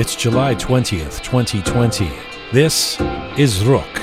It's July 20th, 2020. This is Rook.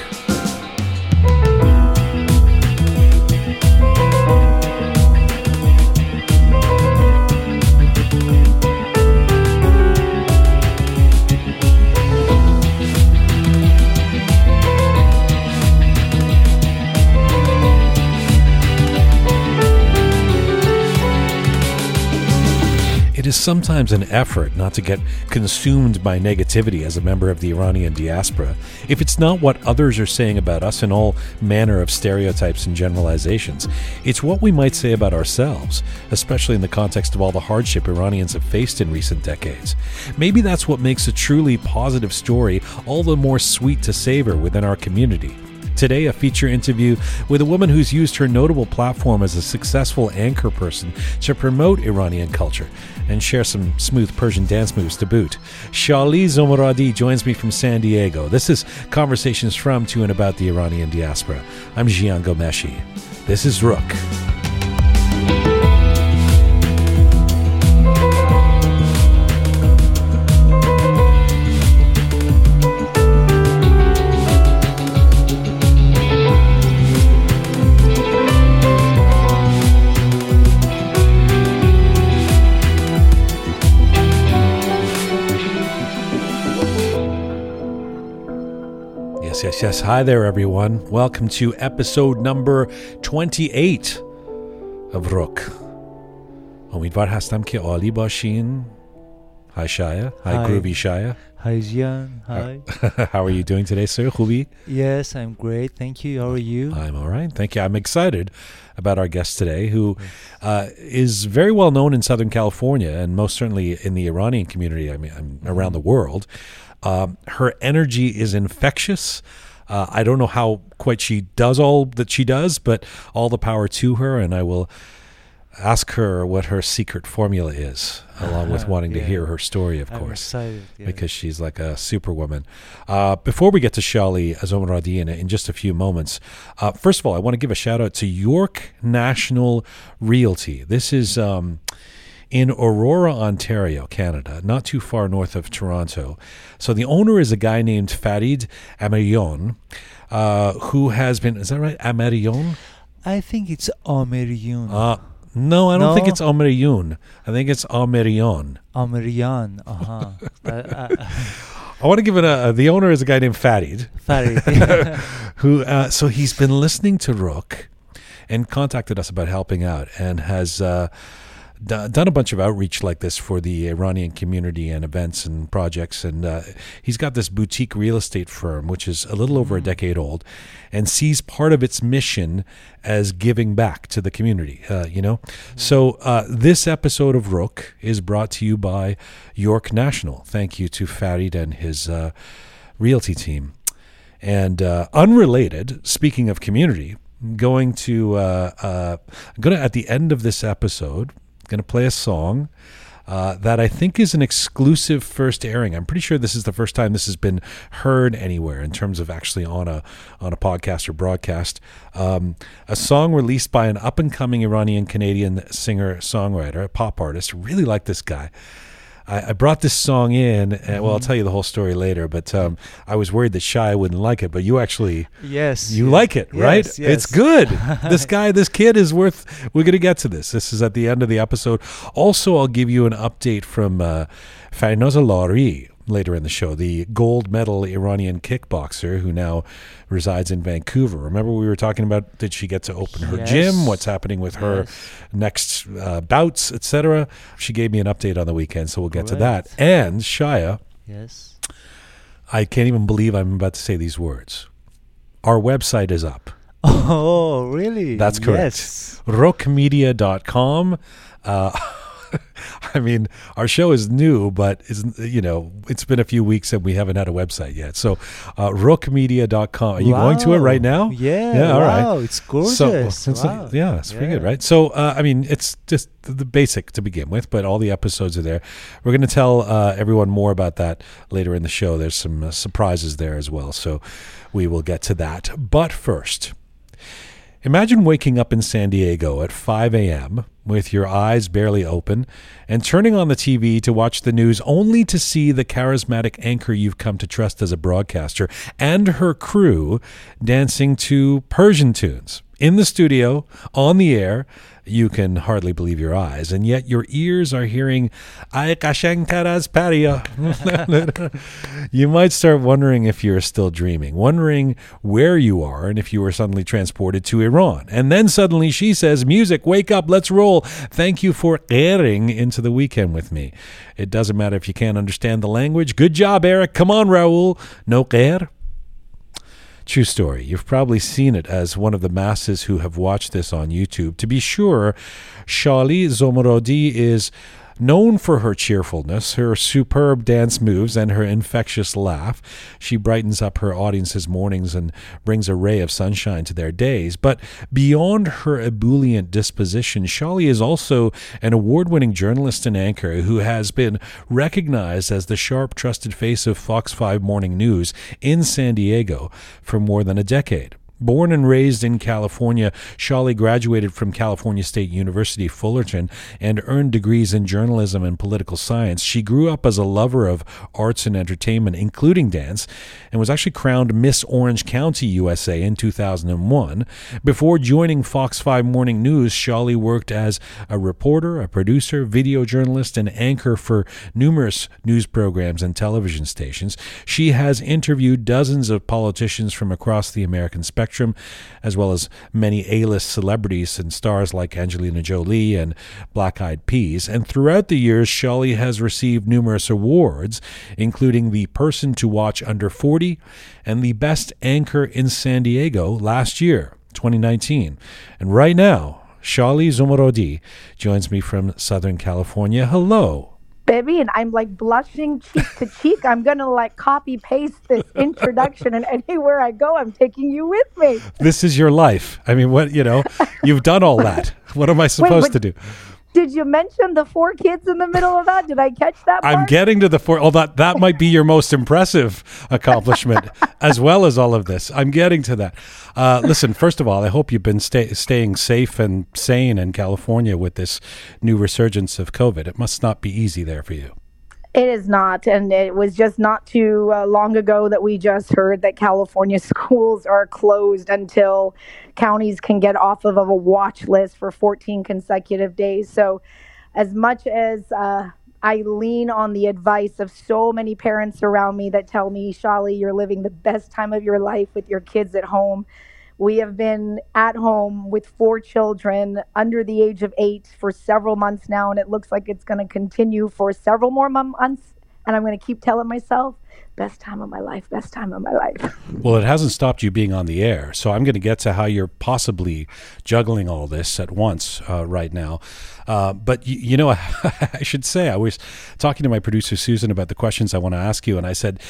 Sometimes an effort not to get consumed by negativity as a member of the Iranian diaspora if it's not what others are saying about us in all manner of stereotypes and generalizations. It's what we might say about ourselves, especially in the context of all the hardship Iranians have faced in recent decades. Maybe that's what makes a truly positive story all the more sweet to savor within our community. Today, a feature interview with a woman who's used her notable platform as a successful anchor person to promote Iranian culture and share some smooth Persian dance moves to boot. Shali Zomorodi joins me from San Diego. This is Conversations from, to, and about the Iranian diaspora. I'm Jian Ghomeshi. This is Rook. Yes, yes, yes. Hi there, everyone. Welcome to episode number 28 of Rook. امیدوار هستم که عالی باشین. Hi, Shaya. Hi, Hi. Groovy Shaya. Hi Jian. Hi. How are you doing today, sir? Hubi? yes, I'm great. Thank you. How are you? I'm all right. Thank you. I'm excited about our guest today, who uh, is very well known in Southern California and most certainly in the Iranian community. I mean, I'm around the world. Um, her energy is infectious. Uh, I don't know how quite she does all that she does, but all the power to her. And I will ask her what her secret formula is, along with wanting to hear her story, of I'm course excited. yeah. because she's like a superwoman. Uh, before we get to Shali Azomaradi in, in just a few moments, uh, first of all, I want to give a shout out to York National Realty. This is um, in Aurora, Ontario, Canada, not too far north of Toronto. So the owner is a guy named Farid Amarion, uh, who has been, is that right? Amarion? I think it's Ameriyun. Uh, no, I don't think it's Amarion. I think it's Amarion. Ameriyan. Uh-huh. uh, uh, I want to give it a, the owner is a guy named Farid. Farid. who uh, so he's been listening to Rook and contacted us about helping out and has uh, d- done a bunch of outreach like this for the Iranian community and events and projects. And uh, he's got this boutique real estate firm which is a little over a decade old and sees part of its mission as giving back to the community uh, you know? So uh, this episode of Rook is brought to you by York National. Thank you to Farid and his uh, realty team. And uh, unrelated, speaking of community, going to uh, uh, I'm gonna at the end of this episode, gonna play a song. Uh, that I think is an exclusive first airing. I'm pretty sure this is the first time this has been heard anywhere in terms of actually on a on a podcast or broadcast. Um, a song released by an up and coming Iranian Canadian singer songwriter, a pop artist. Really like this guy. I, I brought this song in, and well, I'll tell you the whole story later. But um, I was worried that Shy wouldn't like it, but you actually yes. you yes. like it, right? Yes, It's good. this guy, this kid is worth. We're gonna get to this. This is at the end of the episode. Also, I'll give you an update from uh, Farnoza Lari later in the show, the gold medal Iranian kickboxer who now resides in Vancouver. Remember, we were talking about did she get to open her Yes. gym? What's happening with her Yes. next uh, bouts, etc. She gave me an update on the weekend, so we'll get to that. And Shaya, Yes. I can't even believe I'm about to say these words. Our website is up. Oh, really? That's correct. Yes. rookmedia.com. Uh, I mean, our show is new, but is you know it's been a few weeks and we haven't had a website yet. So, uh, rookmedia.com. Are you going to it right now? Yeah. Yeah, all right. wow, It's gorgeous. So, it's like- wow. yeah, it's pretty good, right? So, uh, I mean, it's just the, the basic to begin with, but all the episodes are there. We're going to tell uh, everyone more about that later in the show. There's some uh, surprises there as well, so we will get to that. But first, Imagine waking up in San Diego at 5 a.m. with your eyes barely open and turning on the TV to watch the news only to see the charismatic anchor you've come to trust as a broadcaster and her crew dancing to Persian tunes in the studio, on the air. You can hardly believe your eyes, and yet your ears are hearing Ay Kashankaras Paria. You might start wondering if you're still dreaming, wondering where you are and if you were suddenly transported to Iran. And then suddenly she says, Music, wake up, let's roll. Thank you for airing into the weekend with me. It doesn't matter if you can't understand the language. Good job, Eric. Come on, Raul. No qair. True story. You've probably seen it as one of the masses who have watched this on YouTube. To be sure, Shali Zomorodi is known for her cheerfulness, her superb dance moves, and her infectious laugh. She brightens up her audience's mornings and brings a ray of sunshine to their days. But beyond her ebullient disposition, Shali is also an award winning journalist and anchor who has been recognized as the sharp, trusted face of Fox 5 Morning News in San Diego for more than a decade. Born and raised in California, Shali graduated from California State University Fullerton and earned degrees in journalism and political science. She grew up as a lover of arts and entertainment, including dance, and was actually crowned Miss Orange County, USA in 2001. Before joining Fox 5 Morning News, Shali worked as a reporter, a producer, video journalist, and anchor for numerous news programs and television stations. She has interviewed dozens of politicians from across the American spectrum spectrum, as well as many A list celebrities and stars like Angelina Jolie and Black Eyed Peas. And throughout the years, Shali has received numerous awards, including the Person to Watch Under 40 and the Best Anchor in San Diego last year, 2019. And right now, Shali Zomorodi joins me from Southern California. Hello. Baby, and I'm like blushing cheek to cheek. I'm gonna like copy paste this introduction, and anywhere I go, I'm taking you with me. This is your life. I mean, what, you know, you've done all that. What am I supposed but- to do? Did you mention the four kids in the middle of that? Did I catch that? I'm getting to the four. Oh, that that might be your most impressive accomplishment, as well as all of this. I'm getting to that. Uh, listen, first of all, I hope you've been stay, staying safe and sane in California with this new resurgence of COVID. It must not be easy there for you. It is not, and it was just not too uh, long ago that we just heard that California schools are closed until counties can get off of a watch list for 14 consecutive days. So, as much as uh, I lean on the advice of so many parents around me that tell me, Shali, you're living the best time of your life with your kids at home. We have been at home with four children under the age of eight for several months now, and it looks like it's going to continue for several more months. And I'm going to keep telling myself, best time of my life, best time of my life. Well, it hasn't stopped you being on the air. So I'm going to get to how you're possibly juggling all this at once uh, right now. Uh, but you, you know, I should say, I was talking to my producer Susan about the questions I want to ask you, and I said,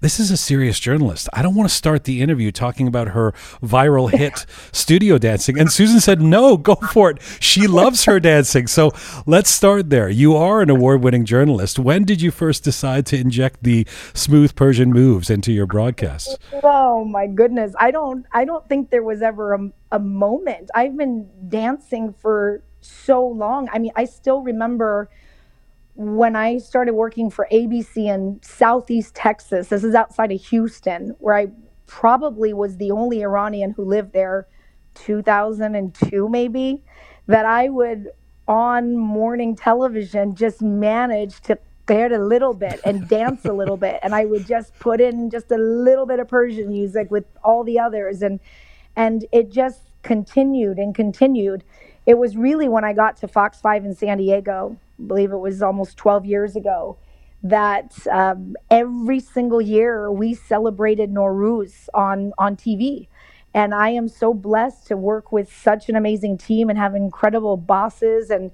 this is a serious journalist. I don't want to start the interview talking about her viral hit studio dancing. And Susan said, no, go for it. She loves her dancing. So let's start there. You are an award winning journalist. When did you first decide to inject the smooth Persian moves into your broadcasts? Oh my goodness. I don't I don't think there was ever a, a moment. I've been dancing for so long. I mean, I still remember when I started working for ABC in Southeast Texas. This is outside of Houston, where I probably was the only Iranian who lived there 2002 maybe that I would on morning television just manage to get a little bit and dance a little bit and I would just put in just a little bit of Persian music with all the others and and it just continued and continued. It was really when I got to Fox 5 in San Diego, believe it was almost 12 years ago, that um, every single year we celebrated Nowruz on, on TV. And I am so blessed to work with such an amazing team and have incredible bosses. And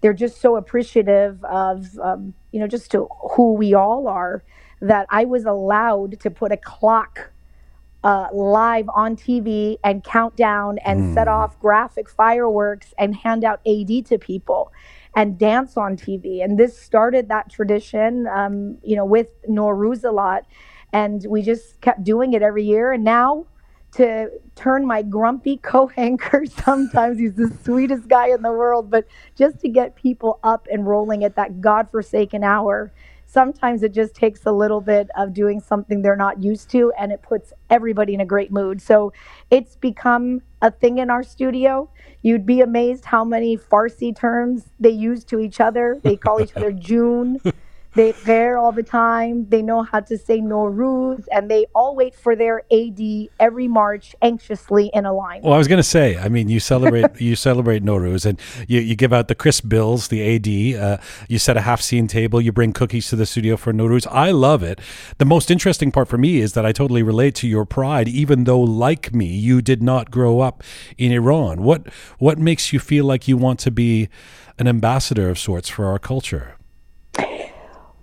they're just so appreciative of, um, you know, just to who we all are that I was allowed to put a clock uh, live on TV and count down and set off graphic fireworks and hand out AD to people and dance on TV. And this started that tradition, um, you know, with Nowruz a lot. And we just kept doing it every year. And now to turn my grumpy co-anchor sometimes he's the sweetest guy in the world but just to get people up and rolling at that godforsaken hour sometimes it just takes a little bit of doing something they're not used to and it puts everybody in a great mood. So it's become a thing in our studio. You'd be amazed how many farsi terms they use to each other. They call each other june they there all the time. They know how to say no Nowruz, and they all wait for their AD every March anxiously in a line. Well, I was going to say, I mean, you celebrate you celebrate Nowruz, and you, you give out the crisp bills, the AD. Uh, you set a haft seen table. You bring cookies to the studio for Nowruz. I love it. The most interesting part for me is that I totally relate to your pride, even though, like me, you did not grow up in Iran. What what makes you feel like you want to be an ambassador of sorts for our culture?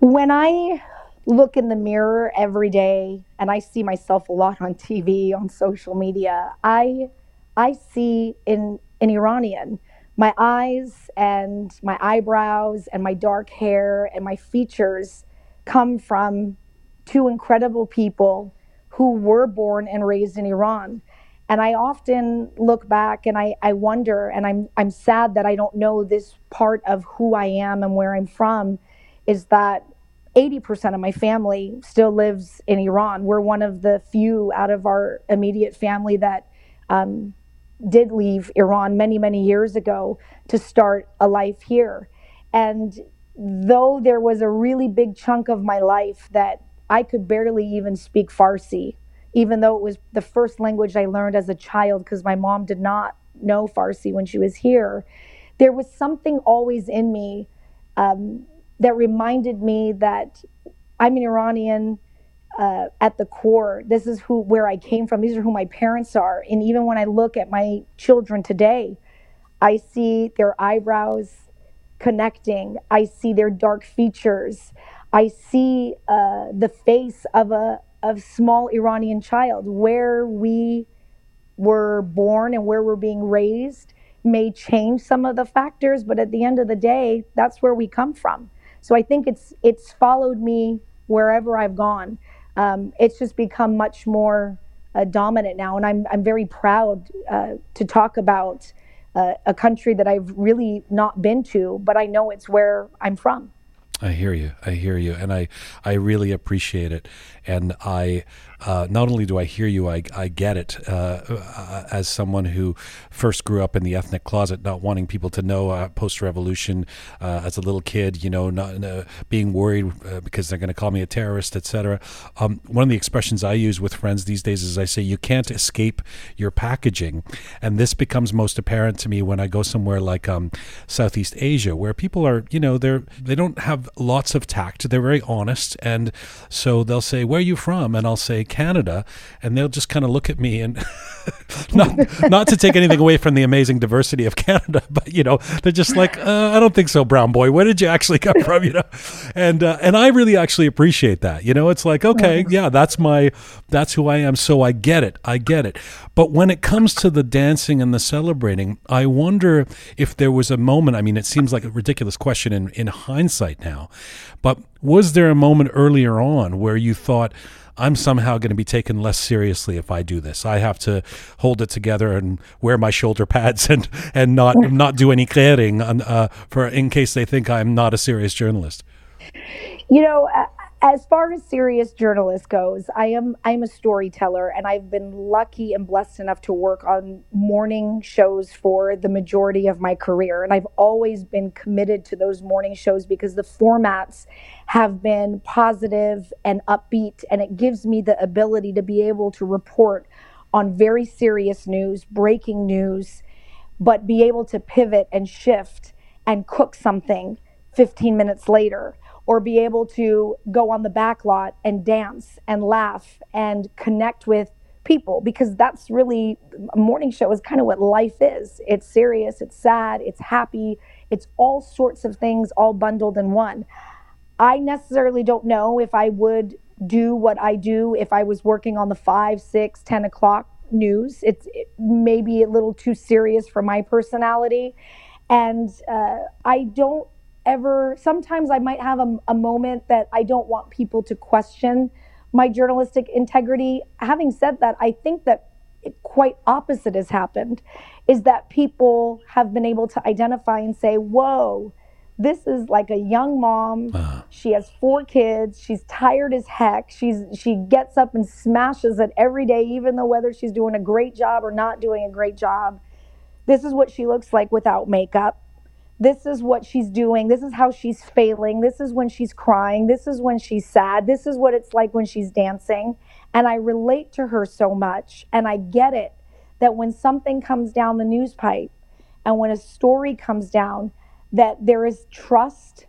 When I look in the mirror every day and I see myself a lot on TV, on social media, I I see in an Iranian. My eyes and my eyebrows and my dark hair and my features come from two incredible people who were born and raised in Iran. And I often look back and I, I wonder, and I'm, I'm sad that I don't know this part of who I am and where I'm from, is that 80% of my family still lives in Iran. We're one of the few out of our immediate family that um, did leave Iran many, many years ago to start a life here. And though there was a really big chunk of my life that I could barely even speak Farsi, even though it was the first language I learned as a child because my mom did not know Farsi when she was here, there was something always in me um, that reminded me that I'm an Iranian uh, at the core. This is who where I came from. These are who my parents are. And even when I look at my children today, I see their eyebrows connecting. I see their dark features. I see uh, the face of a of small Iranian child. Where we were born and where we're being raised may change some of the factors, but at the end of the day, that's where we come from. So I think it's it's followed me wherever I've gone. Um, it's just become much more uh, dominant now, and I'm I'm very proud uh, to talk about uh, a country that I've really not been to, but I know it's where I'm from. I hear you. I hear you, and I I really appreciate it. And I uh, not only do I hear you, I I get it. Uh, uh, as someone who first grew up in the ethnic closet, not wanting people to know uh, post revolution, uh, as a little kid, you know, not being worried because they're going to call me a terrorist, etc. Um, one of the expressions I use with friends these days is I say you can't escape your packaging, and this becomes most apparent to me when I go somewhere like um, Southeast Asia, where people are, you know, they're they don't have lots of tact. They're very honest. And so they'll say, Where are you from? And I'll say, Canada. And they'll just kind of look at me and not, not to take anything away from the amazing diversity of Canada, but, you know, they're just like, uh, I don't think so, brown boy. Where did you actually come from? You know? And, uh, and I really actually appreciate that. You know, it's like, okay, yeah, that's my, that's who I am. So I get it. I get it. But when it comes to the dancing and the celebrating, I wonder if there was a moment. I mean, it seems like a ridiculous question in, in hindsight now, but was there a moment earlier on where you thought, I'm somehow going to be taken less seriously if I do this. I have to hold it together and wear my shoulder pads and, and not not do any clearing uh, for in case they think I'm not a serious journalist. You know, as far as serious journalist goes, I am I'm a storyteller and I've been lucky and blessed enough to work on morning shows for the majority of my career and I've always been committed to those morning shows because the formats have been positive and upbeat and it gives me the ability to be able to report on very serious news, breaking news, but be able to pivot and shift and cook something 15 minutes later or be able to go on the back lot and dance and laugh and connect with people because that's really a morning show is kind of what life is. It's serious, it's sad, it's happy, it's all sorts of things all bundled in one. I necessarily don't know if I would do what I do if I was working on the five, six, ten o'clock news. It's it maybe a little too serious for my personality. And uh, I don't ever, sometimes I might have a, a moment that I don't want people to question my journalistic integrity. Having said that, I think that quite opposite has happened is that people have been able to identify and say, whoa, this is like a young mom. Uh, She has four kids. She's tired as heck. She's she gets up and smashes it every day, even though whether she's doing a great job or not doing a great job. This is what she looks like without makeup. This is what she's doing. This is how she's failing. This is when she's crying. This is when she's sad. This is what it's like when she's dancing. And I relate to her so much. And I get it that when something comes down the news pipe and when a story comes down, that there is trust,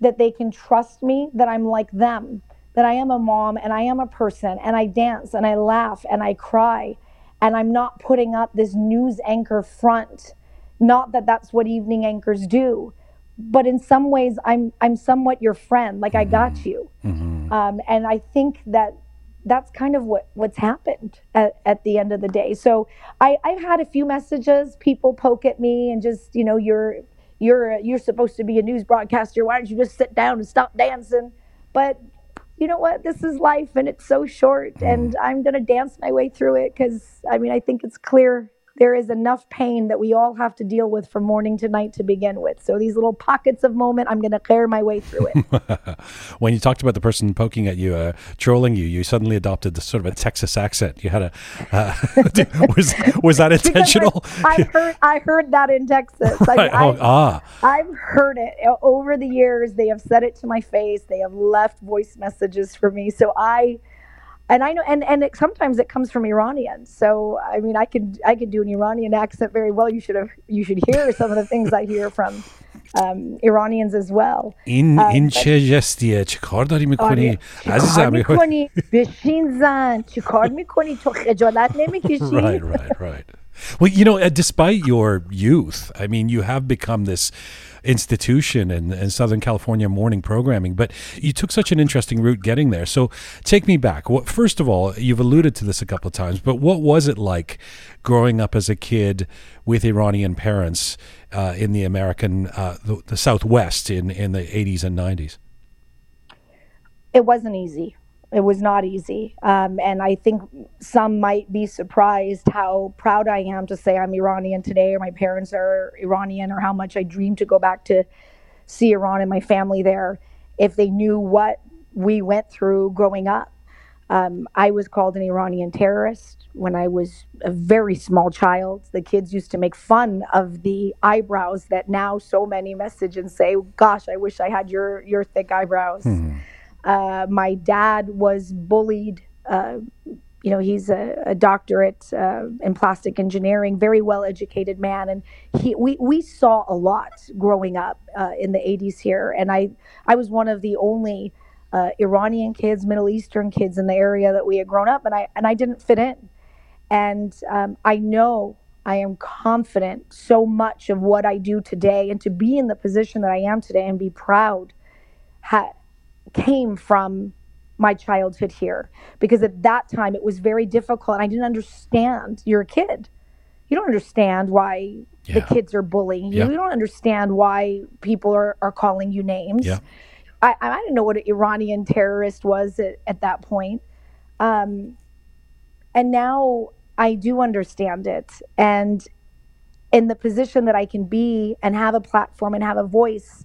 that they can trust me, that I'm like them, that I am a mom and I am a person and I dance and I laugh and I cry and I'm not putting up this news anchor front. Not that that's what evening anchors do, but in some ways I'm I'm somewhat your friend. Like I got you, mhm. um, and I think that that's kind of what what's happened at, at the end of the day. So I I've had a few messages. People poke at me and just you know you're you're you're supposed to be a news broadcaster. Why don't you just sit down and stop dancing? But you know what? This is life and it's so short, mm. and I'm going to dance my way through it because I mean, I think it's clear there is enough pain that we all have to deal with from morning to night to begin with. So these little pockets of moment, I'm going to clear my way through it. when you talked about the person poking at you, uh, trolling you, you suddenly adopted the sort of a Texas accent. You had a uh, was was that intentional? I, I heard I heard that in Texas. I, Right. Oh, ah, I've heard it over the years. They have said it to my face. They have left voice messages for me. So I, and I know, and and it, sometimes it comes from Iranians. So I mean, I could I could do an Iranian accent very well. You should have you should hear some of the things I hear from um, Iranians as well. این Uh, این but- چه جستیه چه کار داری میکنی آره. چیکار عزیزم میکنی بشین زن چی کار میکنی تو خجالت نمیکشی right right right well you know uh, despite your youth i mean you have become this institution and, in southern california morning programming but you took such an interesting route getting there. So take me back. What, first of all you've alluded to this a couple of times but what was it like growing up as a kid with iranian parents uh, in the american uh, the, the southwest in, in the 80s and 90s it wasn't easy. It was not easy. Um, and I think some might be surprised how proud I am to say I'm Iranian today, or my parents are Iranian, or how much I dream to go back to see Iran and my family there if they knew what we went through growing up. Um, I was called an Iranian terrorist when I was a very small child. The kids used to make fun of the eyebrows that now so many message and say, "Gosh, I wish I had your your thick eyebrows." Uh, my dad was bullied. Uh, you know, he's a, a doctorate uh, in plastic engineering, very well educated man, and he we we saw a lot growing up uh, in the '80s here. And I I was one of the only uh, Iranian kids, Middle Eastern kids in the area that we had grown up, and I and I didn't fit in. And um, I know I am confident so much of what I do today, and to be in the position that I am today and be proud. Came from my childhood here because at that time it was very difficult and I didn't understand. You're a kid. You don't understand why the kids are bullying you. Yeah. You don't understand why people are, are calling you names. Yeah. I, I didn't know what an Iranian terrorist was at, at that point. Um, and now I do understand it. And in the position that I can be and have a platform and have a voice,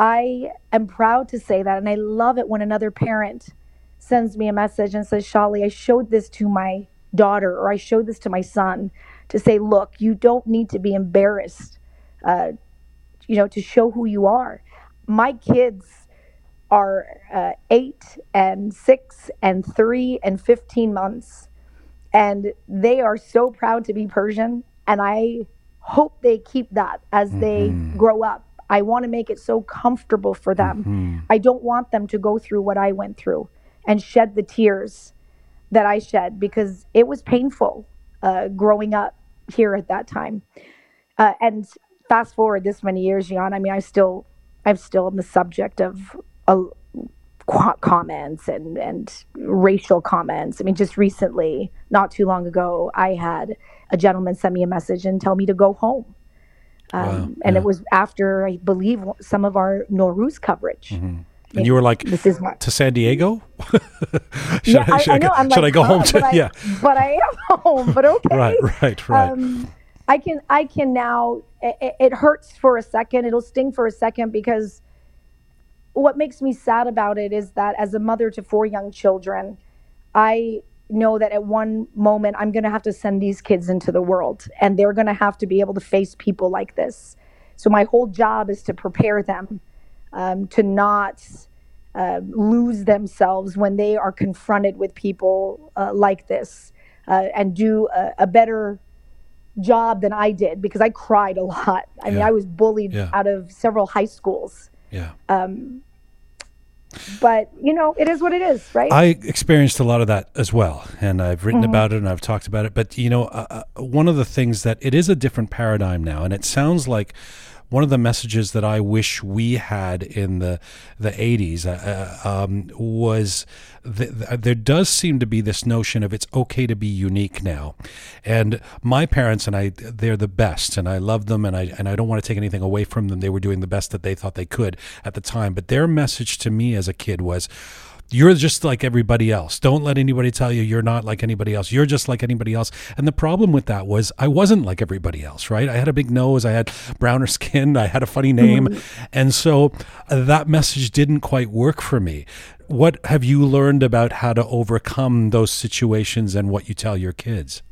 I am proud to say that. And I love it when another parent sends me a message and says, Shali, I showed this to my daughter or I showed this to my son to say, look, you don't need to be embarrassed, uh, you know, to show who you are. My kids are uh, eight and six and three and 15 months. And they are so proud to be Persian. And I hope they keep that as they grow up. I want to make it so comfortable for them. I don't want them to go through what I went through and shed the tears that I shed because it was painful uh, growing up here at that time. Uh, and fast forward this many years, Jan, I mean, I still, I'm still on the subject of uh, comments and, and racial comments. I mean, just recently, not too long ago, I had a gentleman send me a message and tell me to go home. Um, Wow, and yeah. it was after, I believe, some of our Noruz coverage. And you were like, this is my to San Diego? should yeah, I, I know. go, I'm should like, I go home to? But I, yeah. but I am home. But okay. Right, right, right. Um, I can I can now. It, it hurts for a second. It'll sting for a second because what makes me sad about it is that as a mother to four young children, I know that at one moment I'm going to have to send these kids into the world, and they're going to have to be able to face people like this. So my whole job is to prepare them um, to not uh, lose themselves when they are confronted with people uh, like this, uh, and do a, a better job than I did because I cried a lot. I mean, I was bullied Yeah. out of several high schools. yeah. Um, but you know, it is what it is, right? I experienced a lot of that as well, and I've written Mm-hmm. about it and I've talked about it. But you know, uh, uh, one of the things that it is a different paradigm now, and it sounds like one of the messages that I wish we had in the the '80s uh, uh, um, was th- there does seem to be this notion of it's okay to be unique now, and my parents and I they're the best, and I love them, and I and I don't want to take anything away from them. They were doing the best that they thought they could at the time, but their message to me as a kid was you're just like everybody else. Don't let anybody tell you you're not like anybody else. You're just like anybody else. And the problem with that was I wasn't like everybody else, right? I had a big nose, I had browner skin, I had a funny name. Mm-hmm. And so that message didn't quite work for me. What have you learned about how to overcome those situations and what you tell your kids?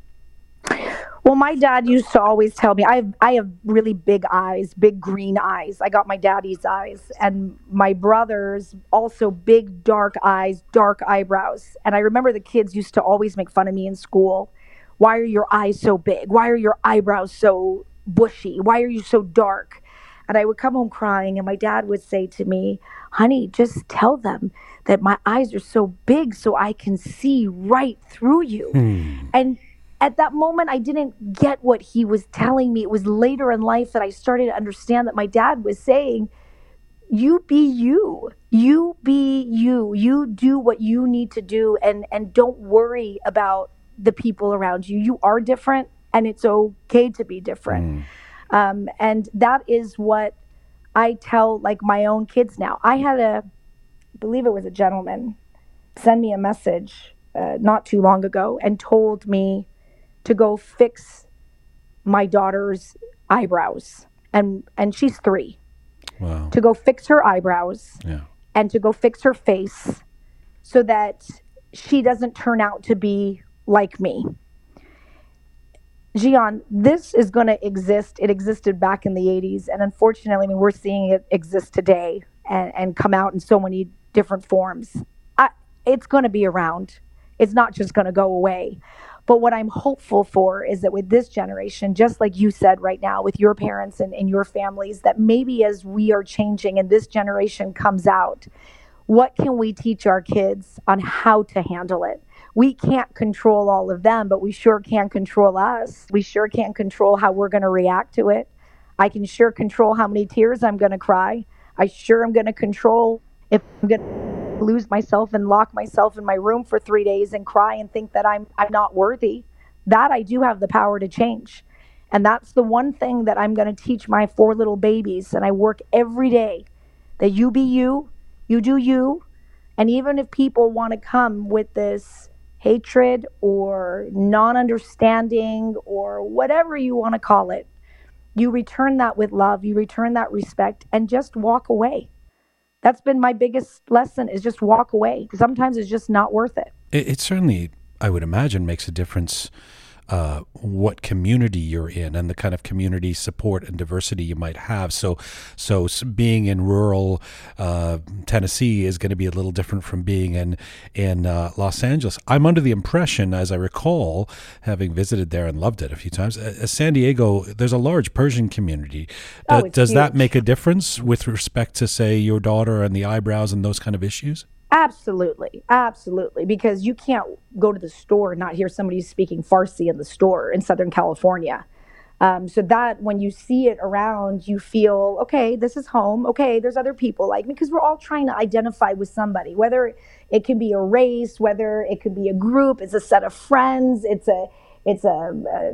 Well, my dad used to always tell me I have I have really big eyes, big green eyes. I got my daddy's eyes, and my brothers also big dark eyes, dark eyebrows. And I remember the kids used to always make fun of me in school. Why are your eyes so big? Why are your eyebrows so bushy? Why are you so dark? And I would come home crying, and my dad would say to me, Honey, just tell them that my eyes are so big so I can see right through you. Hmm. And at that moment, I didn't get what he was telling me. It was later in life that I started to understand that my dad was saying, you be you. You be you. You do what you need to do and and don't worry about the people around you. You are different and it's okay to be different. Um, and that is what i tell like my own kids now. I had a I believe it was a gentleman send me a message uh, not too long ago and told me to go fix my daughter's eyebrows and and she's three Wow. to go fix her eyebrows Yeah. and to go fix her face so that she doesn't turn out to be like me. Jian, this is going to exist. It existed back in the 80s. And unfortunately, I mean, we're seeing it exist today and, and come out in so many different forms. I, it's going to be around, it's not just going to go away. But what I'm hopeful for is that with this generation, just like you said right now, with your parents and, and your families, that maybe as we are changing and this generation comes out, what can we teach our kids on how to handle it? We can't control all of them, but we sure can control us. We sure can control how we're going to react to it. I can sure control how many tears I'm going to cry. I sure am going to control if I'm going to lose myself and lock myself in my room for 3 days and cry and think that I'm I'm not worthy. That I do have the power to change. And that's the one thing that I'm going to teach my four little babies and I work every day that you be you, you do you, and even if people want to come with this hatred or non understanding or whatever you want to call it, you return that with love, you return that respect, and just walk away. That's been my biggest lesson is just walk away. Sometimes it's just not worth it. It, it certainly, I would imagine, makes a difference uh, what community you're in and the kind of community support and diversity you might have. So, so being in rural uh, Tennessee is going to be a little different from being in in uh, Los Angeles. I'm under the impression, as I recall, having visited there and loved it a few times, uh, uh, San Diego. There's a large Persian community. Oh, does that make a difference with respect to, say, your daughter and the eyebrows and those kind of issues? Absolutely, absolutely. Because you can't go to the store and not hear somebody speaking Farsi in the store in Southern California. Um, so that when you see it around, you feel okay. This is home. Okay, there's other people like me because we're all trying to identify with somebody. Whether it can be a race, whether it could be a group, it's a set of friends, it's a it's a, a,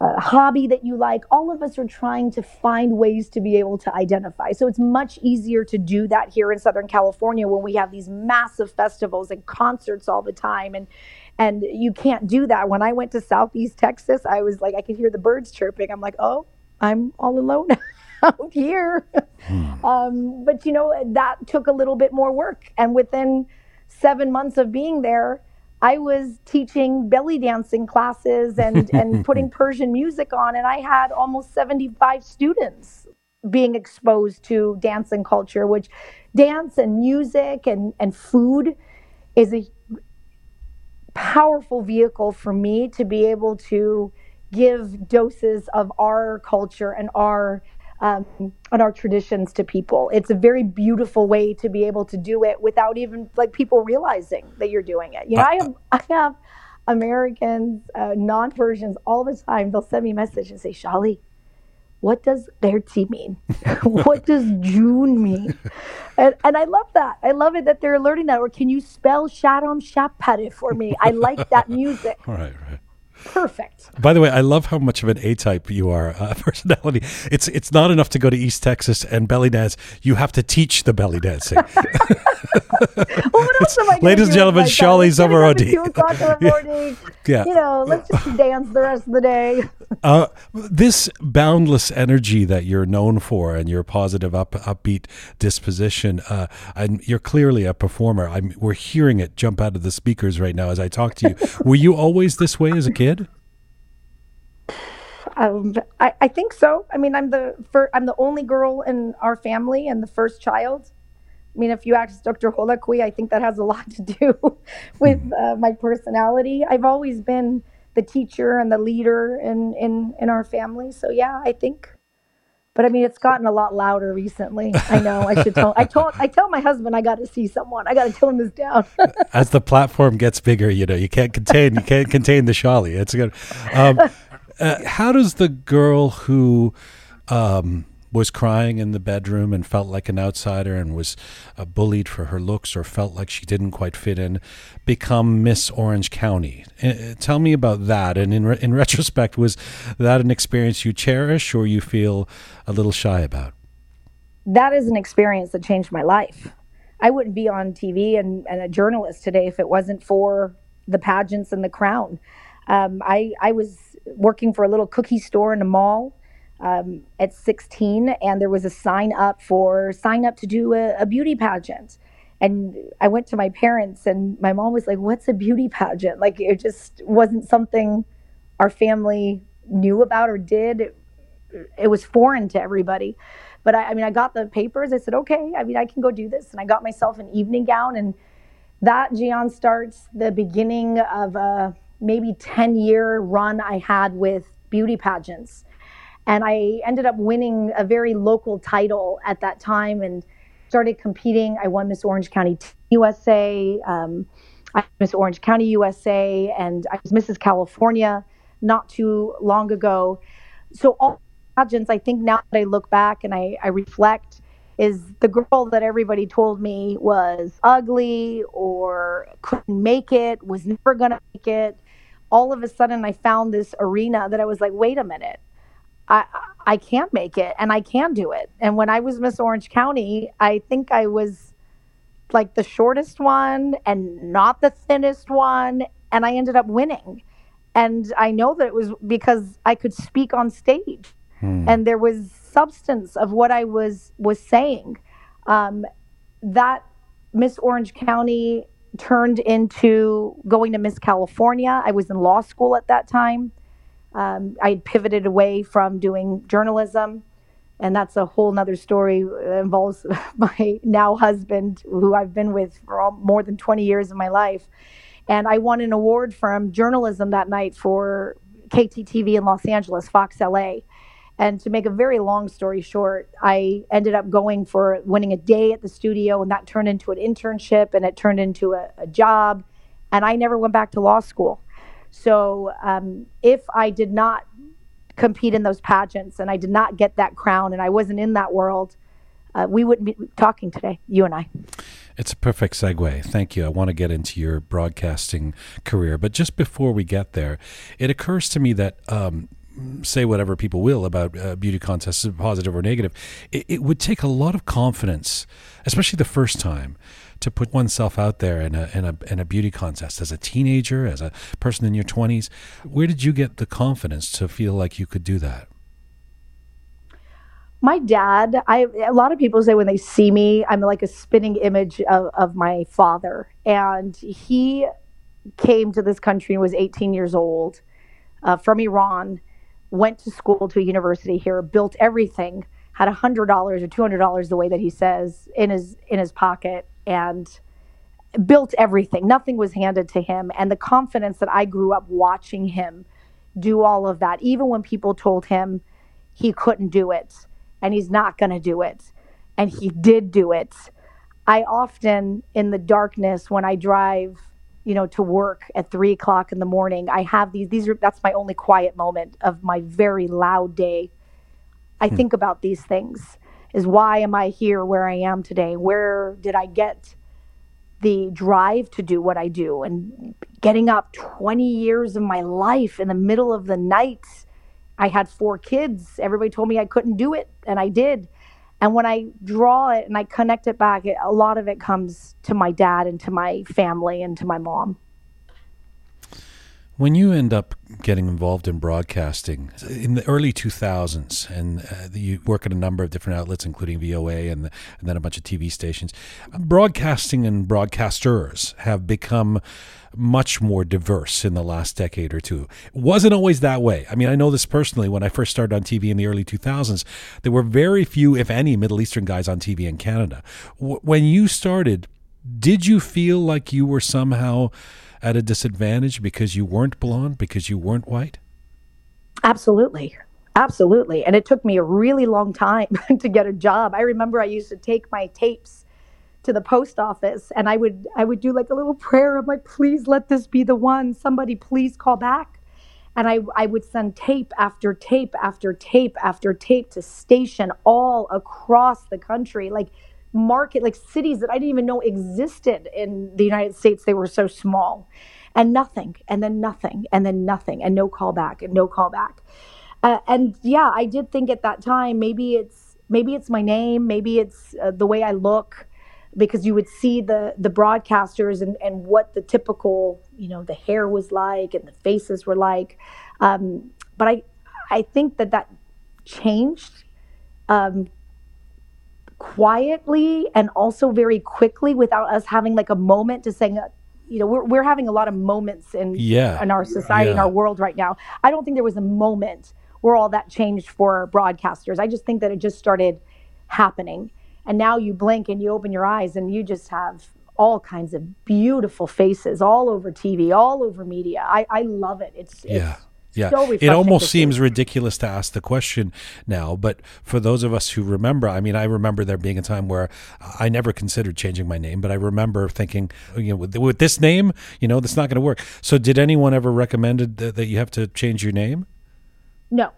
uh, hobby that you like. All of us are trying to find ways to be able to identify. So it's much easier to do that here in Southern California when we have these massive festivals and concerts all the time. And and you can't do that. When I went to Southeast Texas, I was like, I could hear the birds chirping. I'm like, oh, I'm all alone out here. um, but you know, that took a little bit more work. And within seven months of being there, I was teaching belly dancing classes and, and putting Persian music on, and I had almost 75 students being exposed to dance and culture, which dance and music and, and food is a powerful vehicle for me to be able to give doses of our culture and our um, and our traditions to people. It's a very beautiful way to be able to do it without even like people realizing that you're doing it. You know, I have I have Americans, uh, non-Persians, all the time. They'll send me a message and say, "Shali, what does Berti mean? what does June mean?" And, and I love that. I love it that they're learning that. Or can you spell Shahram Shabpareh for me? I like that music. Right, right. Perfect. By the way, I love how much of an A type you are, uh, personality. It's it's not enough to go to East Texas and belly dance. You have to teach the belly dancing. Well, what else am I Ladies and gentlemen, Shali time? I'm getting Zavarodi. up at Two o'clock in the Yeah. Yeah. You know, let's just dance the rest of the day. Uh, this boundless energy that you're known for and your positive, up, upbeat disposition, uh, and you're clearly a performer. I'm, we're hearing it jump out of the speakers right now as I talk to you. Were you always this way as a kid? Um, I, I think so. I mean, I'm the fir- I'm the only girl in our family and the first child. I mean, if you ask Dr. Holakui, I think that has a lot to do with uh, my personality. I've always been the teacher and the leader in, in, in our family. So yeah, I think. But I mean, it's gotten a lot louder recently. I know. I should tell. I told. I tell my husband I got to see someone. I got to tone this down. As the platform gets bigger, you know, you can't contain you can't contain the Shali. It's good. Um, uh, how does the girl who um, was crying in the bedroom and felt like an outsider and was uh, bullied for her looks or felt like she didn't quite fit in become Miss Orange County? Uh, tell me about that. And in re- in retrospect, was that an experience you cherish or you feel a little shy about? that is an experience that changed my life. I wouldn't be on TV and, and a journalist today if it wasn't for the pageants and the crown. Um, I, I was working for a little cookie store in a mall um, at 16, and there was a sign up for sign up to do a, a beauty pageant. And I went to my parents, and my mom was like, What's a beauty pageant? Like, it just wasn't something our family knew about or did. It, it was foreign to everybody. But I, I mean, I got the papers. I said, okay, I mean, I can go do this. And I got myself an evening gown. And that, Jian, starts the beginning of a maybe 10 year run I had with beauty pageants. And I ended up winning a very local title at that time and started competing. I won Miss Orange County USA, um, I Miss Orange County USA, and I was Mrs. California not too long ago. So all pageants, I think now that I look back and I, I reflect, is the girl that everybody told me was ugly or couldn't make it, was never going to make it. All of a sudden, I found this arena that I was like, wait a minute. I, I can make it and I can do it. And when I was Miss Orange County, I think I was like the shortest one and not the thinnest one. And I ended up winning. And I know that it was because I could speak on stage and there was substance of what I was was saying. Um, that Miss Orange County turned into going to Miss California. I was in law school at that time. Um, I had pivoted away from doing journalism, and that's a whole nother story. It involves my now husband, who I've been with for all, more than 20 years of my life. And I won an award from journalism that night for KTTV in Los Angeles, Fox LA. And to make a very long story short, I ended up going for winning a day at the studio, and that turned into an internship, and it turned into a, a job. And I never went back to law school. So um, if I did not compete in those pageants and I did not get that crown and I wasn't in that world, uh, we wouldn't be talking today, you and I. It's a perfect segue. Thank you. I want to get into your broadcasting career, but just before we get there, it occurs to me that um, say whatever people will about uh, beauty contests, positive or negative, it, it would take a lot of confidence, especially the first time, to put oneself out there in a, in a in a beauty contest as a teenager, as a person in your twenties. Where did you get the confidence to feel like you could do that? my dad i a lot of people say when they see me i'm like a spinning image of, of my father and he came to this country and was 18 years old uh, from iran went to school to a university here built everything had a hundred dollars or two hundred dollars the way that he says in his in his pocket and built everything nothing was handed to him and the confidence that i grew up watching him do all of that even when people told him he couldn't do it and he's not going to do it. And he did do it. I often, in the darkness, when I drive, you know, to work at three o'clock in the morning, I have these, these are, that's my only quiet moment of my very loud day. I hmm. think about these things is why am I here where I am today? Where did I get the drive to do what I do? And getting up 20 years of my life in the middle of the night I had four kids. Everybody told me I couldn't do it, and I did. And when I draw it and I connect it back, it, a lot of it comes to my dad and to my family and to my mom. When you end up getting involved in broadcasting in the early 2000s, and uh, you work at a number of different outlets, including VOA and, the, and then a bunch of TV stations, broadcasting and broadcasters have become much more diverse in the last decade or two. It wasn't always that way. I mean, I know this personally. When I first started on TV in the early 2000s, there were very few, if any, Middle Eastern guys on TV in Canada. W- when you started, did you feel like you were somehow at a disadvantage because you weren't blonde, because you weren't white? Absolutely. Absolutely. And it took me a really long time to get a job. I remember I used to take my tapes to the post office and I would I would do like a little prayer. I'm like, please let this be the one. Somebody please call back. And I, I would send tape after tape after tape after tape to station all across the country. Like market, like cities that I didn't even know existed in the United States. They were so small. And nothing, and then nothing, and then nothing, and no callback, and no callback. Uh, and yeah, I did think at that time maybe it's maybe it's my name, maybe it's uh, the way I look, because you would see the the broadcasters and and what the typical you know the hair was like and the faces were like. Um, but I I think that that changed um, quietly and also very quickly without us having like a moment to saying, you know, we're, we're having a lot of moments in, yeah. in our society, yeah. in our world right now. I don't think there was a moment where all that changed for broadcasters. I just think that it just started happening. And now you blink and you open your eyes and you just have all kinds of beautiful faces all over TV, all over media. I, I love it. It's, yeah. It's, yeah, so it almost seems ridiculous to ask the question now, but for those of us who remember, I mean, I remember there being a time where I never considered changing my name, but I remember thinking, you know, with, with this name, you know, that's not going to work. So, did anyone ever recommended that, that you have to change your name? No,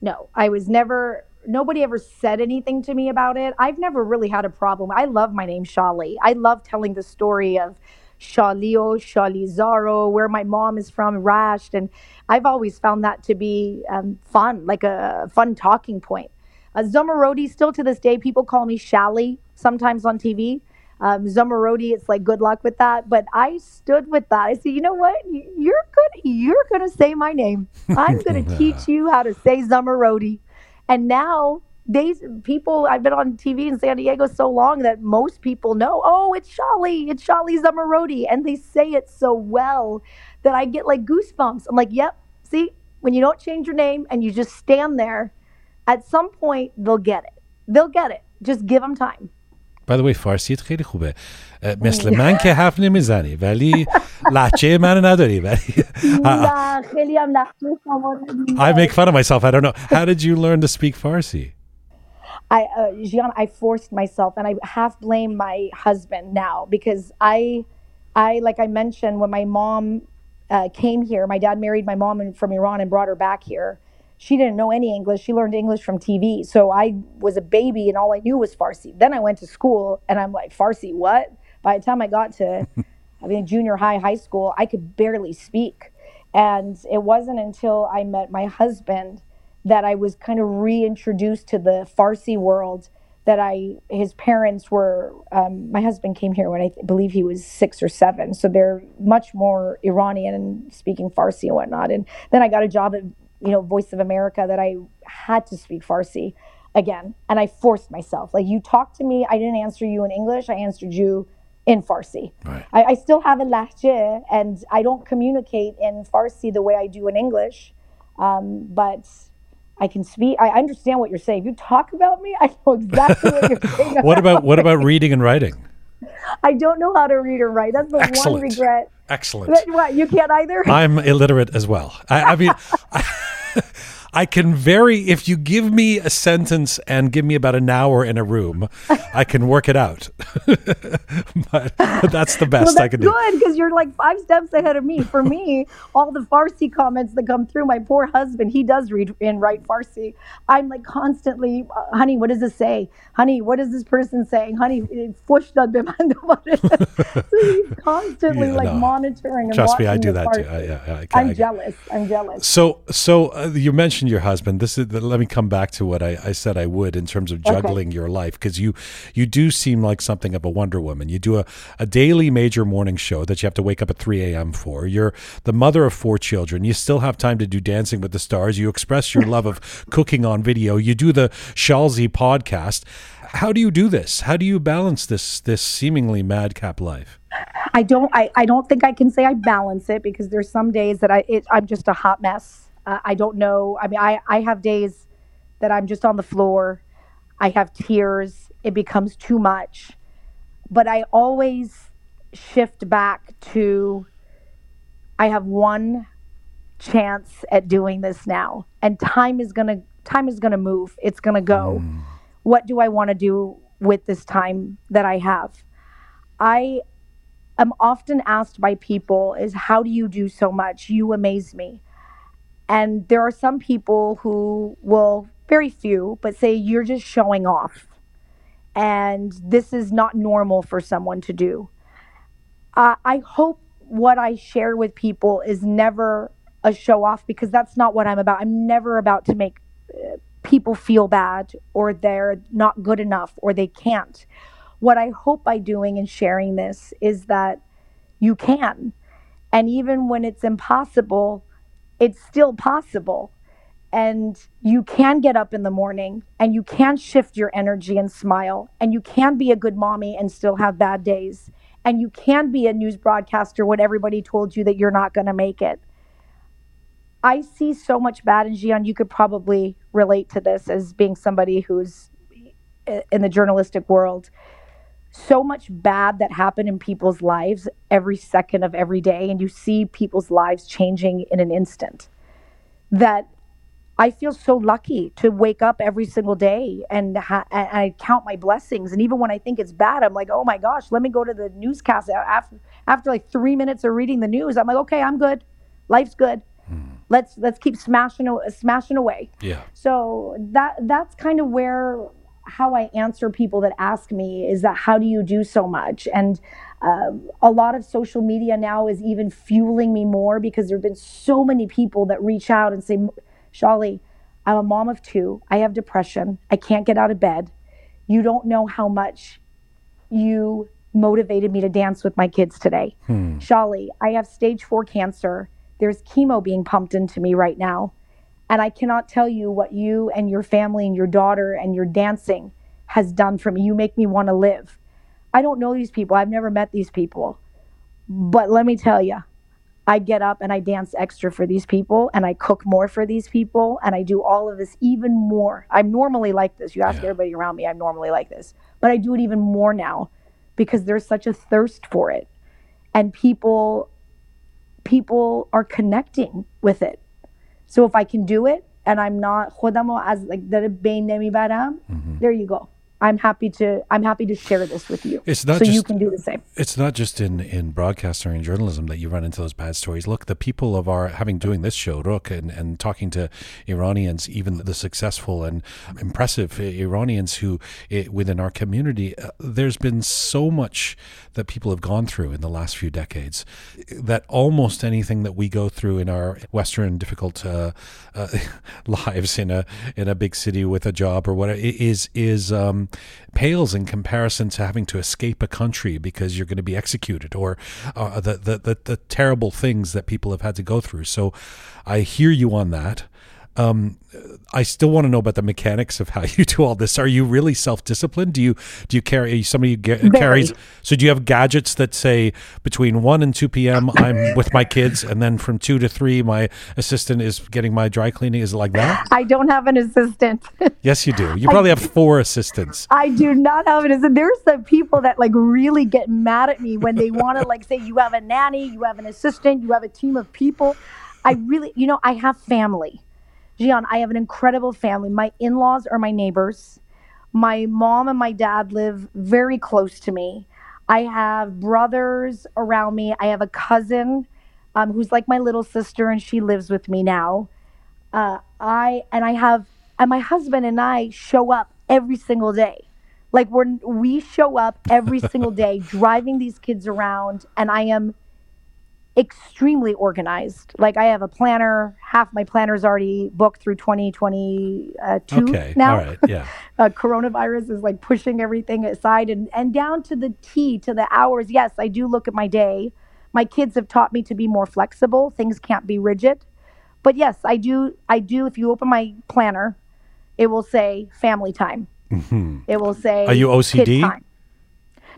no, I was never. Nobody ever said anything to me about it. I've never really had a problem. I love my name, Shali. I love telling the story of Shalio, Shalizaro, where my mom is from, Rasht. And I've always found that to be um, fun, like a fun talking point. Uh, Zomorodi, still to this day, people call me Shally sometimes on TV. Um, Zomorodi, it's like good luck with that. But I stood with that. I said, you know what? You're good. You're going to say my name. I'm going to teach you how to say Zomorodi. And now they people I've been on TV in San Diego so long that most people know, oh, it's Shali, it's Shali Zomorodi, and they say it so well that I get like goosebumps. I'm like, yep, see, when you don't change your name and you just stand there, at some point they'll get it. They'll get it. Just give them time. By the way, Farsi خیلی خوبه. مثل من که حرف نمیزنی ولی لحچه من نداری ولی I make fun of myself. I don't know. How did you learn to speak Farsi? I, uh, Jian, I forced myself, and I half blame my husband now because I, I like I mentioned when my mom uh, came here, my dad married my mom from Iran and brought her back here. She didn't know any English. She learned English from TV. So I was a baby, and all I knew was Farsi. Then I went to school, and I'm like, Farsi, what? By the time I got to, I mean, junior high, high school, I could barely speak. And it wasn't until I met my husband that I was kind of reintroduced to the Farsi world. That I, his parents were, um, my husband came here when I th- believe he was six or seven. So they're much more Iranian and speaking Farsi and whatnot. And then I got a job at, you know, Voice of America that I had to speak Farsi again. And I forced myself. Like, you talked to me, I didn't answer you in English, I answered you in Farsi. Right. I, I still have a lahje and I don't communicate in Farsi the way I do in English. Um, but I can speak, I understand what you're saying. You talk about me, I know exactly what you're saying. What about what about reading and writing? I don't know how to read or write. That's the Excellent. one regret. Excellent. That- What, you can't either? I'm illiterate as well. I, I mean, I, I can very, if you give me a sentence and give me about an hour in a room, I can work it out. but that's the best well, I that's can do. good because you're like five steps ahead of me. For me, all the Farsi comments that come through, my poor husband, he does read and write Farsi. I'm like constantly, uh, honey, what does this say? Honey, what is this person saying? Honey, fush da bimanda." so he's constantly Yeah, like no. monitoring. And Trust me, I do that too. Farsi. I, yeah, I, I, I'm I- jealous. I'm jealous. So, so uh, you mentioned your husband. This is. Let me come back to what I, I said I would in terms of juggling your life because you, you do seem like something of a Wonder Woman. You do a, a daily major morning show that you have to wake up at three a.m. for. You're the mother of four children. You still have time to do Dancing with the Stars. You express your love of cooking on video. You do the Shalzi podcast. How do you do this? How do you balance this this seemingly madcap life? I don't. I, I don't think I can say I balance it because there's some days that I it, I'm just a hot mess. Uh, I don't know. I mean, I I have days that I'm just on the floor. I have tears. It becomes too much, but I always shift back to. I have one chance at doing this now, and time is gonna time is gonna move. It's gonna go. What do I want to do with this time that I have? I am often asked by people is how do you do so much you amaze me and there are some people who will very few but say you're just showing off. And this is not normal for someone to do. Uh, i hope what i share with people is never a show off because that's not what i'm about. I'm never about to make uh, people feel bad or they're not good enough or they can't. What I hope by doing and sharing this is that you can. And even when it's impossible, it's still possible. And you can get up in the morning and you can shift your energy and smile. And you can be a good mommy and still have bad days. And you can be a news broadcaster when everybody told you that you're not going to make it. I see so much bad in Jian. You could probably relate to this as being somebody who's in the journalistic world so much bad that happened in people's lives every second of every day and you see people's lives changing in an instant that i feel so lucky to wake up every single day and ha- and i count my blessings. And even when i think it's bad i'm like oh my gosh let me go to the newscast after after like 3 minutes of reading the news. I'm like okay i'm good. Life's good. Hmm. Let's let's keep smashing smashing away. Yeah. so that that's kind of where how I answer people that ask me is that how do you do so much? And um, a lot of social media now is even fueling me more because there have been so many people that reach out and say, Shali, I'm a mom of two. I have depression. I can't get out of bed. You don't know how much you motivated me to dance with my kids today. Shali, I have stage four cancer. There's chemo being pumped into me right now. And I cannot tell you what you and your family and your daughter and your dancing has done for me. You make me want to live. I don't know these people. I've never met these people. But let me tell you, I get up and I dance extra for these people and I cook more for these people and I do all of this even more. I'm normally like this. You ask Yeah. everybody around me, I'm normally like this. But I do it even more now because there's such a thirst for it. And people people are connecting with it. So if I can do it and I'm not خودمو از like در بین نمیبرم, there you go. I'm happy to I'm happy to share this with you. It's not so you just- can do the same. It's not just in, in broadcasting or in journalism that you run into those bad stories. Look, the people of our having doing this show, Roqe, and, and talking to Iranians, even the successful and impressive Iranians who eh, within our community, uh, there's been so much that people have gone through in the last few decades that almost anything that we go through in our Western difficult uh, uh, lives in a in a big city with a job or whatever is is um, pales in comparison to having to escape a country because you're going to be executed or uh, the, the the the terrible things that people have had to go through. So I hear you on that. Um, I still want to know about the mechanics of how you do all this. Are you really self-disciplined? Do you do you carry somebody who carries? So do you have gadgets that say between one and two p.m. I'm with my kids, and then from two to three my assistant is getting my dry cleaning? Is it like that? I don't have an assistant. Yes, you do. You probably have four assistants. I do not have an assistant. There's some people that like really get mad at me when they want to like say you have a nanny, you have an assistant, you have a team of people. I really, you know, I have family. Jian, I have an incredible family. My in-laws are my neighbors. My mom and my dad live very close to me. I have brothers around me. I have a cousin um, who's like my little sister, and she lives with me now. Uh, I and I have and my husband and I show up every single day. Like we're we show up every single day, driving these kids around, and I am extremely organized. Like I have a planner. Half my planner's already booked through 2022 Okay. now All right. Yeah. uh, coronavirus is like pushing everything aside and, and down to the T, to the hours. Yes, I do look at my day. My kids have taught me to be more flexible. Things can't be rigid. But yes, I do. I do. If you open my planner, it will say family time. It will say. Mm-hmm. Are you OCD?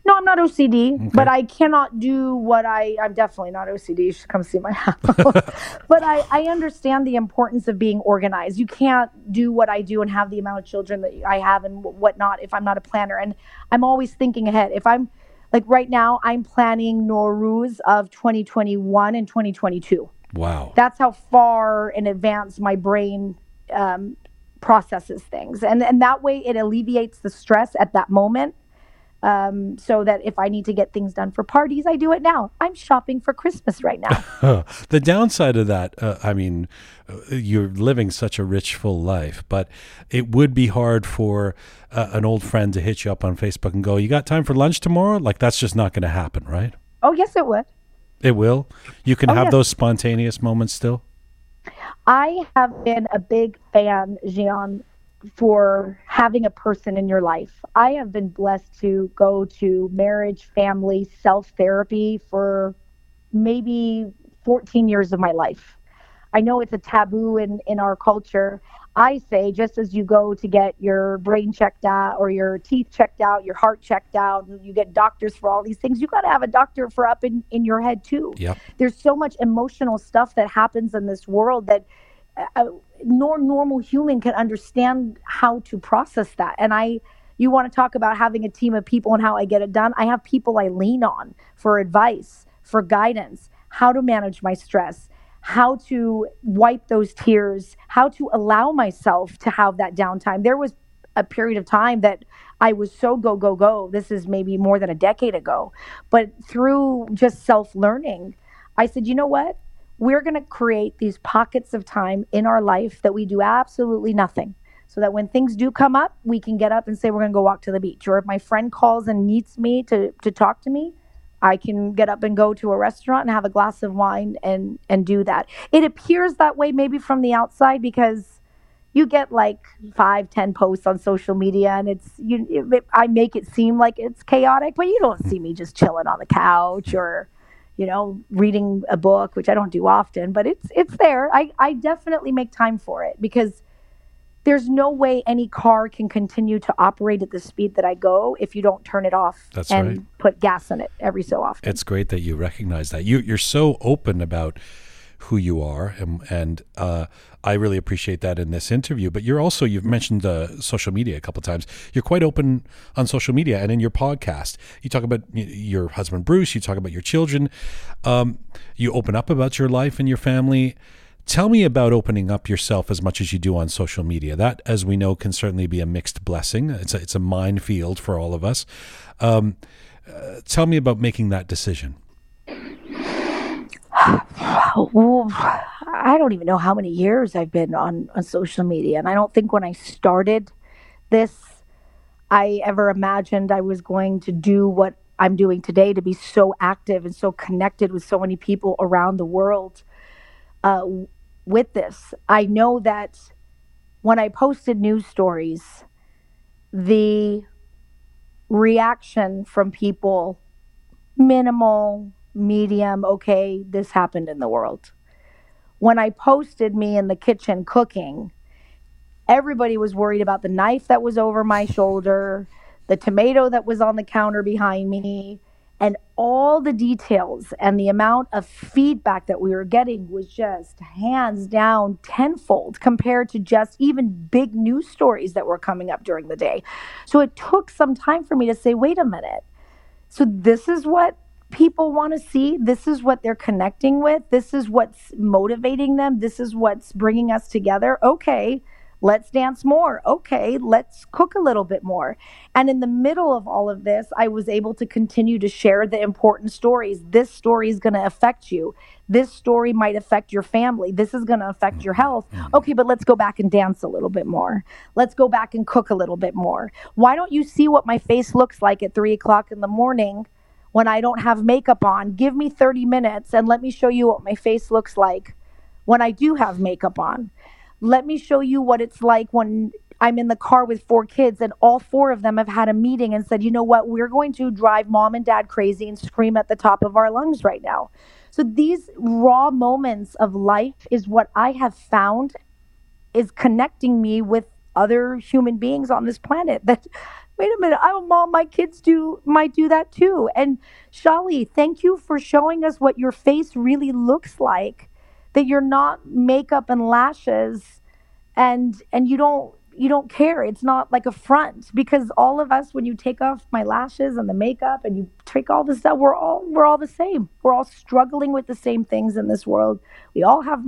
No, I'm not OCD, but I cannot do what I. I'm definitely not OCD. You should come see my house. but I, I understand the importance of being organized. You can't do what I do and have the amount of children that I have and whatnot if I'm not a planner. And I'm always thinking ahead. If I'm like right now, I'm planning Nowruz of 2021 and 2022 Wow. that's how far in advance my brain um, processes things and and that way it alleviates the stress at that moment um, so that if i need to get things done for parties i do it now i'm shopping for christmas right now The downside of that, uh, I mean, uh, you're living such a rich, full life, but it would be hard for uh, an old friend to hit you up on Facebook and go, "You got time for lunch tomorrow?" Like that's just not going to happen, right? oh yes it would It will. You can Oh, have yes. those spontaneous moments still. I have been a big fan, Jian, for having a person in your life. I have been blessed to go to marriage, family, self therapy for maybe 14 years of my life. I know it's a taboo in, in our culture. I say, just as you go to get your brain checked out or your teeth checked out, your heart checked out, and you get doctors for all these things, you got to have a doctor for up in, in your head too Yep. there's so much emotional stuff that happens in this world that uh, nor normal human can understand how to process that and i you want to talk about having a team of people and how i get it done i have people i lean on for advice for guidance how to manage my stress how to wipe those tears how to allow myself to have that downtime there was a period of time that I was so go, go, go. This is maybe more than a decade ago. But through just self learning, I said, you know what? We're going to create these pockets of time in our life that we do absolutely nothing. So that when things do come up, we can get up and say, we're going to go walk to the beach. Or if my friend calls and needs me to, to talk to me, I can get up and go to a restaurant and have a glass of wine and, and do that. It appears that way maybe from the outside because you get like five, ten posts on social media, and it's you. It, I make it seem like it's chaotic, but you don't see me just chilling on the couch or, you know, reading a book, which I don't do often. But it's it's there. I I definitely make time for it because there's no way any car can continue to operate at the speed that I go if you don't turn it off That's and right. put gas in it every so often. It's great that you recognize that. You you're so open about who you are, and, and uh, I really appreciate that in this interview. But you're also you've mentioned uh, social media a couple times. You're quite open on social media and in your podcast. You talk about your husband Bruce. You talk about your children. Um, you open up about your life and your family. Tell me about opening up yourself as much as you do on social media. That, as we know, can certainly be a mixed blessing. It's a, it's a minefield for all of us. Um, uh, tell me about making that decision. I don't even know how many years I've been on, on social media. And I don't think when I started this, I ever imagined I was going to do what I'm doing today to be so active and so connected with so many people around the world uh, with this. I know that when I posted news stories, the reaction from people minimal, medium, okay, this happened in the world. When I posted me in the kitchen cooking, everybody was worried about the knife that was over my shoulder, the tomato that was on the counter behind me, and all the details and the amount of feedback that we were getting was just hands down tenfold compared to just even big news stories that were coming up during the day. So it took some time for me to say, wait a minute. So this is what people want to see. This is what they're connecting with. This is what's motivating them. This is what's bringing us together. Okay, let's dance more. Okay, let's cook a little bit more. And in the middle of all of this, I was able to continue to share the important stories. This story is going to affect you. This story might affect your family. This is going to affect your health. Mm-hmm. Mm-hmm. Okay, but let's go back and dance a little bit more. Let's go back and cook a little bit more. Why don't you see what my face looks like at three o'clock in the morning? When I don't have makeup on. Give me 30 minutes and let me show you what my face looks like when I do have makeup on. Let me show you what it's like when I'm in the car with four kids and all four of them have had a meeting and said, you know what, we're going to drive mom and dad crazy and scream at the top of our lungs right now. So these raw moments of life is what I have found is connecting me with other human beings on this planet that wait a minute i'm a mom my kids do might do that too. And shali thank you for showing us what your face really looks like that you're not makeup and lashes and and you don't you don't care. It's not like a front because all of us when you take off my lashes and the makeup and you take all this stuff we're all we're all the same. We're all struggling with the same things in this world. We all have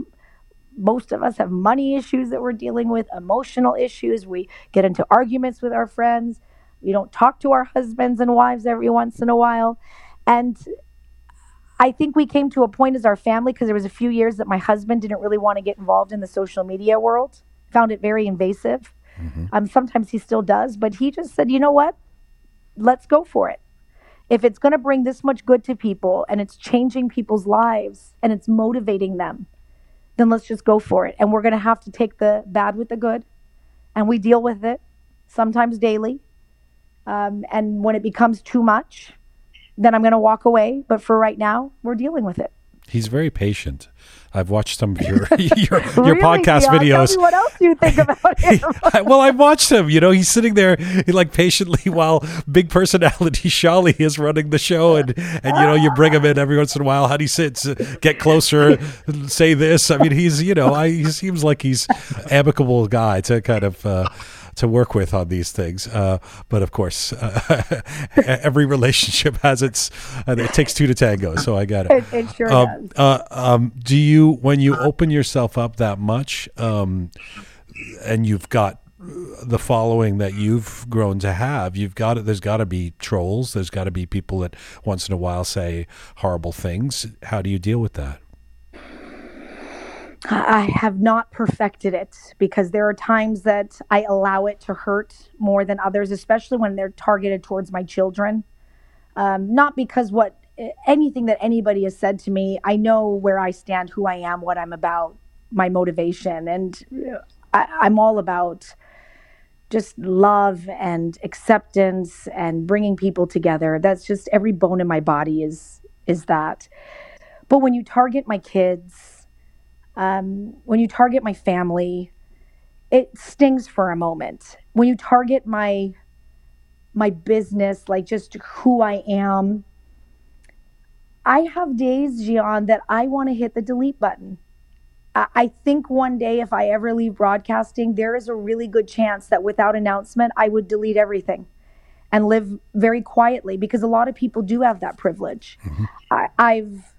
most of us have money issues that we're dealing with emotional issues. We get into arguments with our friends we don't talk to our husbands and wives every once in a while and I think we came to a point as our family because there was a few years that my husband didn't really want to get involved in the social media world. Found it very invasive. Um, sometimes he still does, but he just said, "You know what? Let's go for it. If it's going to bring this much good to people and it's changing people's lives and it's motivating them, then let's just go for it. And we're going to have to take the bad with the good, and we deal with it sometimes daily. Um, and when it becomes too much, then I'm going to walk away. But for right now, we're dealing with it. He's very patient. I've watched some of your your, your Really, podcast Dion? videos. What else do you think about him. Well, I've watched him. You know, he's sitting there like patiently while big personality Shali is running the show, and and you know, you bring him in every once in a while. How do he sit? Get closer. Say this. I mean, he's you know, I, he seems like he's amicable guy to kind of. Uh, to work with on these things, uh, but of course, uh, every relationship has its. Uh, it takes two to tango, so I got it. It, it sure Um, does. uh, um, do you when you open yourself up that much, um, and you've got the following that you've grown to have, you've got it There's got to be trolls. There's got to be people that once in a while say horrible things. How do you deal with that? I have not perfected it because there are times that I allow it to hurt more than others, especially when they're targeted towards my children. Um, not because what anything that anybody has said to me, I know where I stand, who I am, what I'm about, my motivation, and I, I'm all about just love and acceptance and bringing people together. That's just every bone in my body is is that. But when you target my kids um, when you target my family, it stings for a moment. When you target my my business, like just who I am, I have days, Jian, that I want to hit the delete button. I think one day, if I ever leave broadcasting, there is a really good chance that without announcement, I would delete everything and live very quietly because a lot of people do have that privilege. I, I've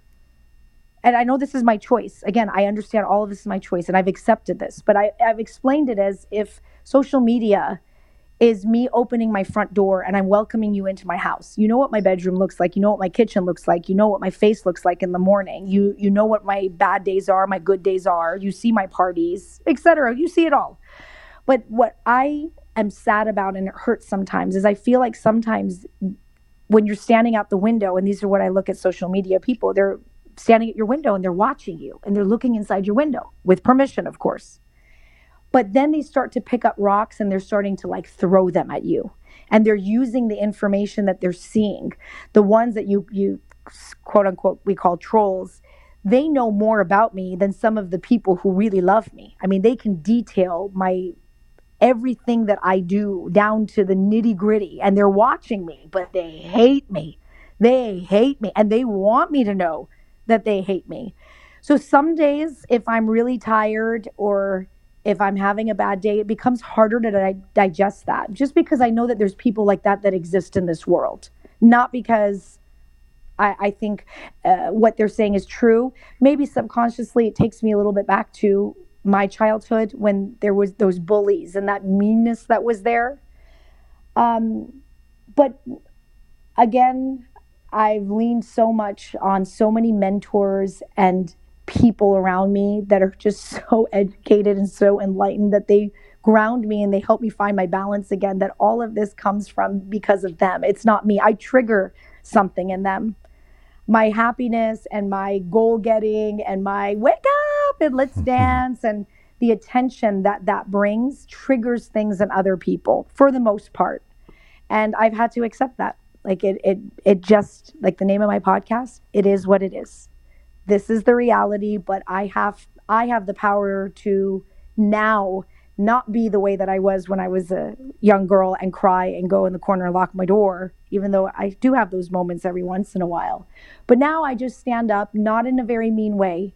and I know this is my choice. Again, I understand all of this is my choice and I've accepted this, but I, I've explained it as if social media is me opening my front door and I'm welcoming you into my house. You know what my bedroom looks like. You know what my kitchen looks like. You know what my face looks like in the morning. You you know what my bad days are, my good days are. You see my parties, etc. You see it all. But what I am sad about and it hurts sometimes is I feel like sometimes when you're standing out the window and these are what I look at social media people, they're standing at your window and they're watching you and they're looking inside your window with permission, of course. But then they start to pick up rocks and they're starting to like throw them at you. And they're using the information that they're seeing. The ones that you you quote unquote we call trolls, they know more about me than some of the people who really love me. I mean, they can detail my everything that I do down to the nitty gritty and they're watching me, but they hate me. They hate me and they want me to know that they hate me. So some days, if I'm really tired or if I'm having a bad day, it becomes harder to di- digest that just because I know that there's people like that that exist in this world, not because I, I think uh, what they're saying is true. Maybe subconsciously, it takes me a little bit back to my childhood when there was those bullies and that meanness that was there. Um, but again, I've leaned so much on so many mentors and people around me that are just so educated and so enlightened that they ground me and they help me find my balance again that all of this comes from because of them. It's not me. I trigger something in them. My happiness and my goal getting and my wake up and let's dance and the attention that that brings triggers things in other people for the most part. And i've had to accept that like it it it just like the name of my podcast it is what it is. This is the reality but i have i have the power to now not be the way that i was when i was a young girl and cry and go in the corner and lock my door even though i do have those moments every once in a while. But now i just stand up not in a very mean way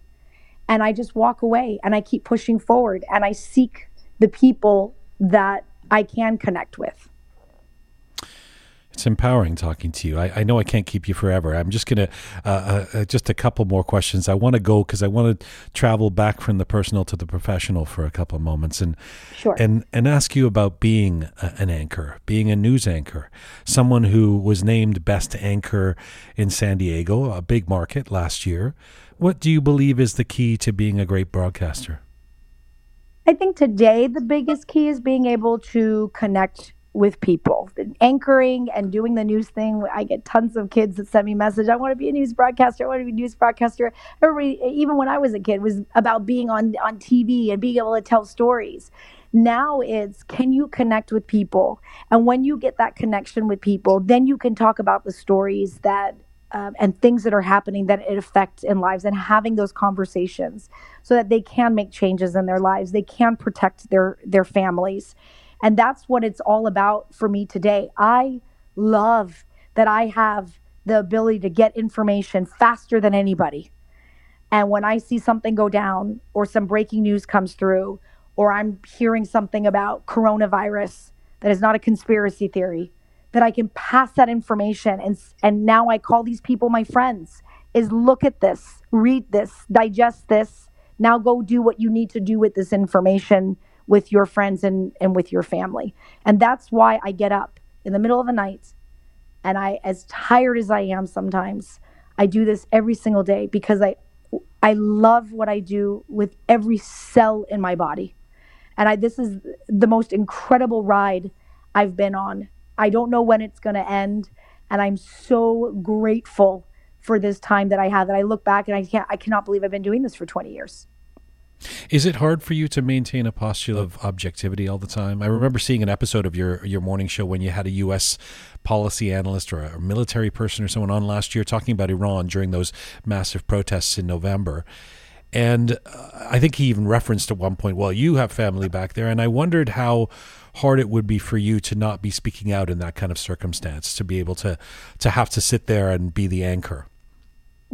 and i just walk away and i keep pushing forward and i seek the people that i can connect with It's empowering talking to you. I, I know I can't keep you forever. I'm just gonna uh, uh, uh, just a couple more questions. I want to go because I want to travel back from the personal to the professional for a couple of moments and Sure. and and ask you about being a, an anchor, being a news anchor, someone who was named best anchor in San Diego, a big market last year. What do you believe is the key to being a great broadcaster? I think today the biggest key is being able to connect with people. Anchoring and doing the news thing. I get tons of kids that send me message. I want to be a news broadcaster. I want to be a news broadcaster. Everybody, even when I was a kid, was about being on on TV and being able to tell stories. Now it's can you connect with people? And when you get that connection with people, then you can talk about the stories that um, and things that are happening that it affects in lives and having those conversations so that they can make changes in their lives they can protect their their families and that's what it's all about for me today. I love that i have the ability to get information faster than anybody. And when i see something go down or some breaking news comes through or i'm hearing something about coronavirus that is not a conspiracy theory that I can pass that information and and now I call these people my friends is look at this, read this, digest this. Now go do what you need to do with this information with your friends and and with your family. And that's why I get up in the middle of the night and I as tired as I am sometimes, I do this every single day because I I love what I do with every cell in my body. And I this is the most incredible ride I've been on I don't know when it's going to end, and I'm so grateful for this time that I have. That I look back and I can't, I cannot believe I've been doing this for 20 years. Is it hard for you to maintain a posture of objectivity all the time? I remember seeing an episode of your your morning show when you had a U.S. policy analyst or a military person or someone on last year talking about Iran during those massive protests in November. And uh, I think he even referenced at one point, well, you have family back there. And I wondered how hard it would be for you to not be speaking out in that kind of circumstance, to be able to, to have to sit there and be the anchor.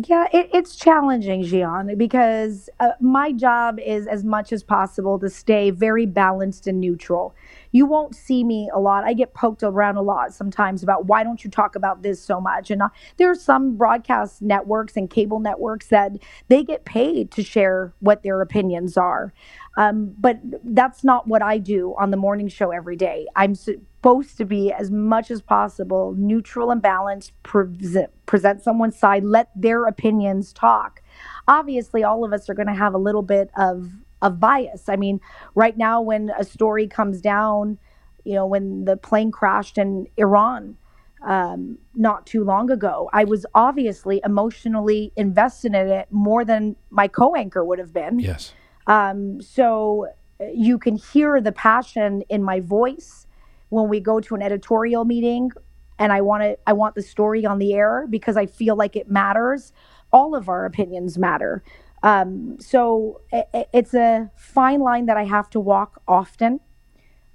Yeah, it, it's challenging, Jian, because uh, my job is as much as possible to stay very balanced and neutral. you won't see me a lot. I get poked around a lot sometimes about why don't you talk about this so much? And uh, there are some broadcast networks and cable networks that they get paid to share what their opinions are. Um, but that's not what I do on the morning show every day. I'm supposed to be as much as possible neutral and balanced, present, present someone's side, let their opinions talk. Obviously, all of us are going to have a little bit of of bias. I mean, right now when a story comes down, you know, when the plane crashed in Iran um, not too long ago, I was obviously emotionally invested in it more than my co-anchor would have been. Yes. Um, so uh, you can hear the passion in my voice when we go to an editorial meeting and I want to I want the story on the air because I feel like it matters. All of our opinions matter. Um, so it, it's a fine line that I have to walk often.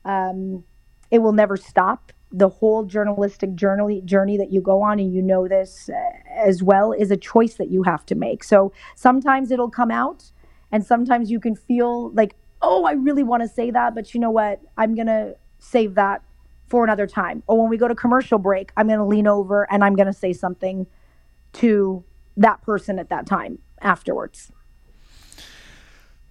Um, it will never stop. The whole journalistic journey journey that you go on, and you know this uh, as well, is a choice that you have to make. So sometimes it'll come out, and sometimes you can feel like, oh, I really want to say that, but you know what? I'm gonna save that for another time. Or when we go to commercial break, I'm gonna lean over and I'm gonna say something to that person at that time afterwards.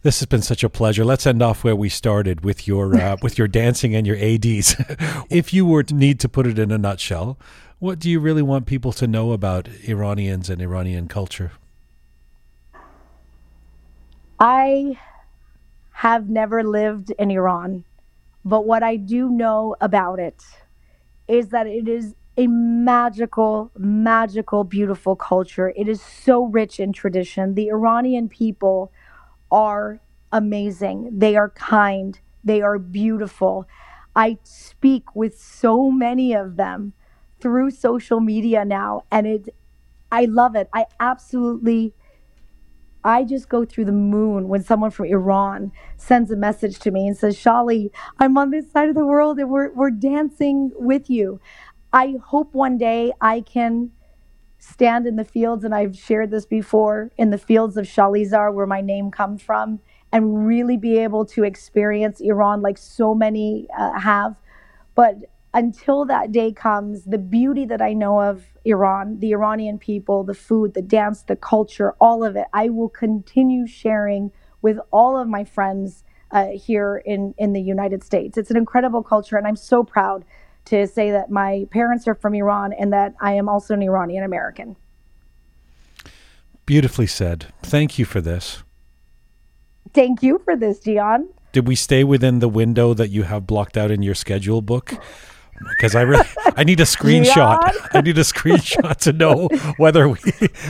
This has been such a pleasure. Let's end off where we started with your uh, with your dancing and your ads. if you were to need to put it in a nutshell, what do you really want people to know about Iranians and Iranian culture? I have never lived in Iran, but what I do know about it is that it is a magical, magical, beautiful culture. It is so rich in tradition. The Iranian people are amazing. They are kind. They are beautiful. I speak with so many of them through social media now, and it, I love it. I absolutely, I just go through the moon when someone from Iran sends a message to me and says, Shali, I'm on this side of the world and we're, we're dancing with you. I hope one day I can stand in the fields, and I've shared this before, in the fields of Shalizar, where my name comes from, and really be able to experience Iran like so many uh, have. But until that day comes, the beauty that I know of Iran, the Iranian people, the food, the dance, the culture, all of it, I will continue sharing with all of my friends uh, here in, in the United States. It's an incredible culture, and I'm so proud to say that my parents are from Iran and that I am also an Iranian American. Beautifully said. Thank you for this. Thank you for this, Jian. Did we stay within the window that you have blocked out in your schedule book? Because I really, I need a screenshot. I need a screenshot to know whether we,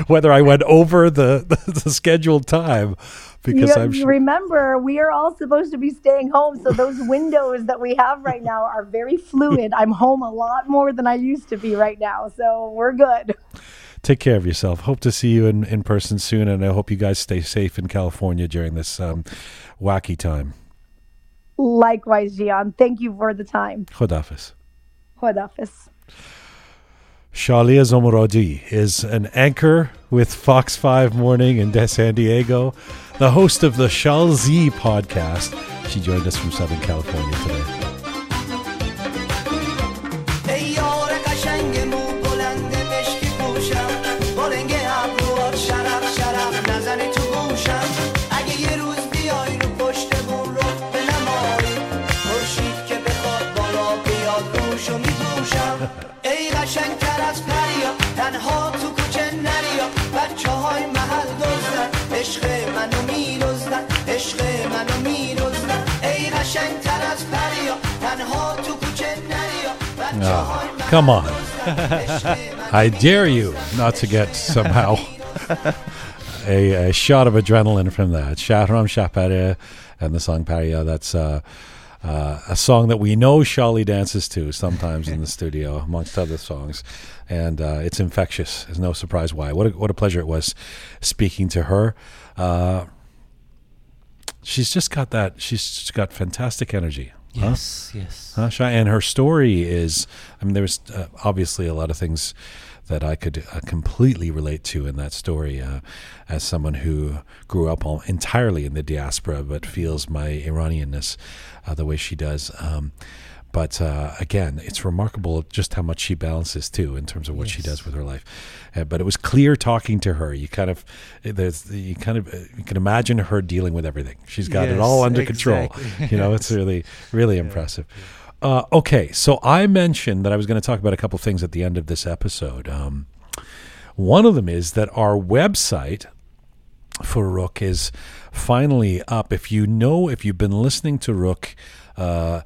whether I went over the, the, the scheduled time because you, I'm you remember we are all supposed to be staying home, so those windows that we have right now are very fluid. I'm home a lot more than I used to be right now, so we're good. Take care of yourself. Hope to see you in, in person soon, and I hope you guys stay safe in California during this um, wacky time. Likewise, Jian. Thank you for the time. Khodafis. Khodafis. Shalia Zomorodi is an anchor with Fox 5 Morning in San Diego, the host of the Shal Z podcast. She joined us from Southern California today. Oh, come on. I dare you not to get somehow a, a, shot of adrenaline from that. Shahram Shabpareh and the song Paria. That's uh, uh, a song that we know Shali dances to sometimes in the studio, amongst other songs. And uh, it's infectious. There's no surprise why. What a, what a pleasure it was speaking to her. Uh, she's just got that, she's got fantastic energy. Yes, huh? yes. Huh, and her story is, I mean, there's uh, obviously a lot of things that I could uh, completely relate to in that story, uh, as someone who grew up all, entirely in the diaspora but feels my Iranianness uh, the way she does. Um, but uh, again, it's remarkable just how much she balances too in terms of what she does with her life. Uh, but it was clear talking to her. You kind of, there's, you kind of, uh, you can imagine her dealing with everything. She's got it all under control. You know, it's really, really impressive. Uh, okay, so I mentioned that I was going to talk about a couple things at the end of this episode. Um, one of them is that our website for Roqe is finally up. If you know, if you've been listening to Roqe uh,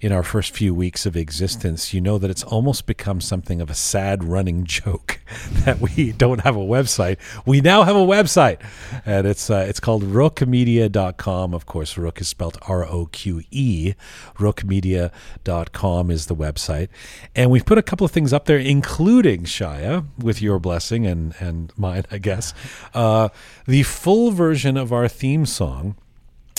in our first few weeks of existence, you know that it's almost become something of a sad running joke that we don't have a website. We now have a website, and it's uh, it's called roqemedia.com. Of course, Roqe is spelled R O Q E. Roqemedia.com is the website, and we've put a couple of things up there, including Shaya, with your blessing and and mine, I guess, uh, the full version of our theme song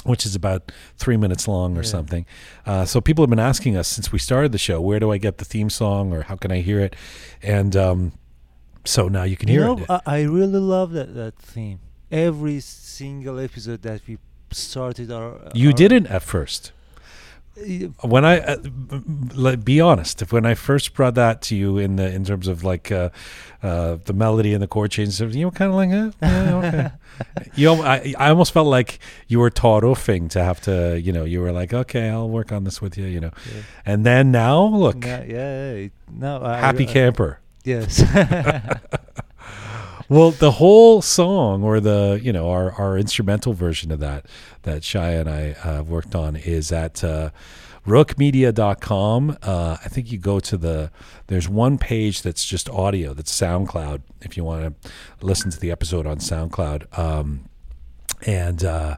which is about three minutes long or something. Uh, so people have been asking us since we started the show, where do I get the theme song or how can I hear it? And um, so now you can You hear know, it. I, I really love that, that theme. Every single episode that we started our. you our, didn't at first. When I uh, b- b- like, be honest, if when I first brought that to you in the in terms of like uh, uh, the melody and the chord changes, you were kind of like, eh, yeah, okay. you, I, I almost felt like you were taught offing to have to, you know, you were like, okay, I'll work on this with you, you know. Yeah. And then now, look, No, yeah, yeah, no, I, happy I, camper. Yes. Well, the whole song, or the you know our, our instrumental version of that that Shaya and I uh, worked on, is at uh, roqemedia.com. Uh, I think you go to the there's one page that's just audio, that's SoundCloud. If you want to listen to the episode on SoundCloud, um, and uh,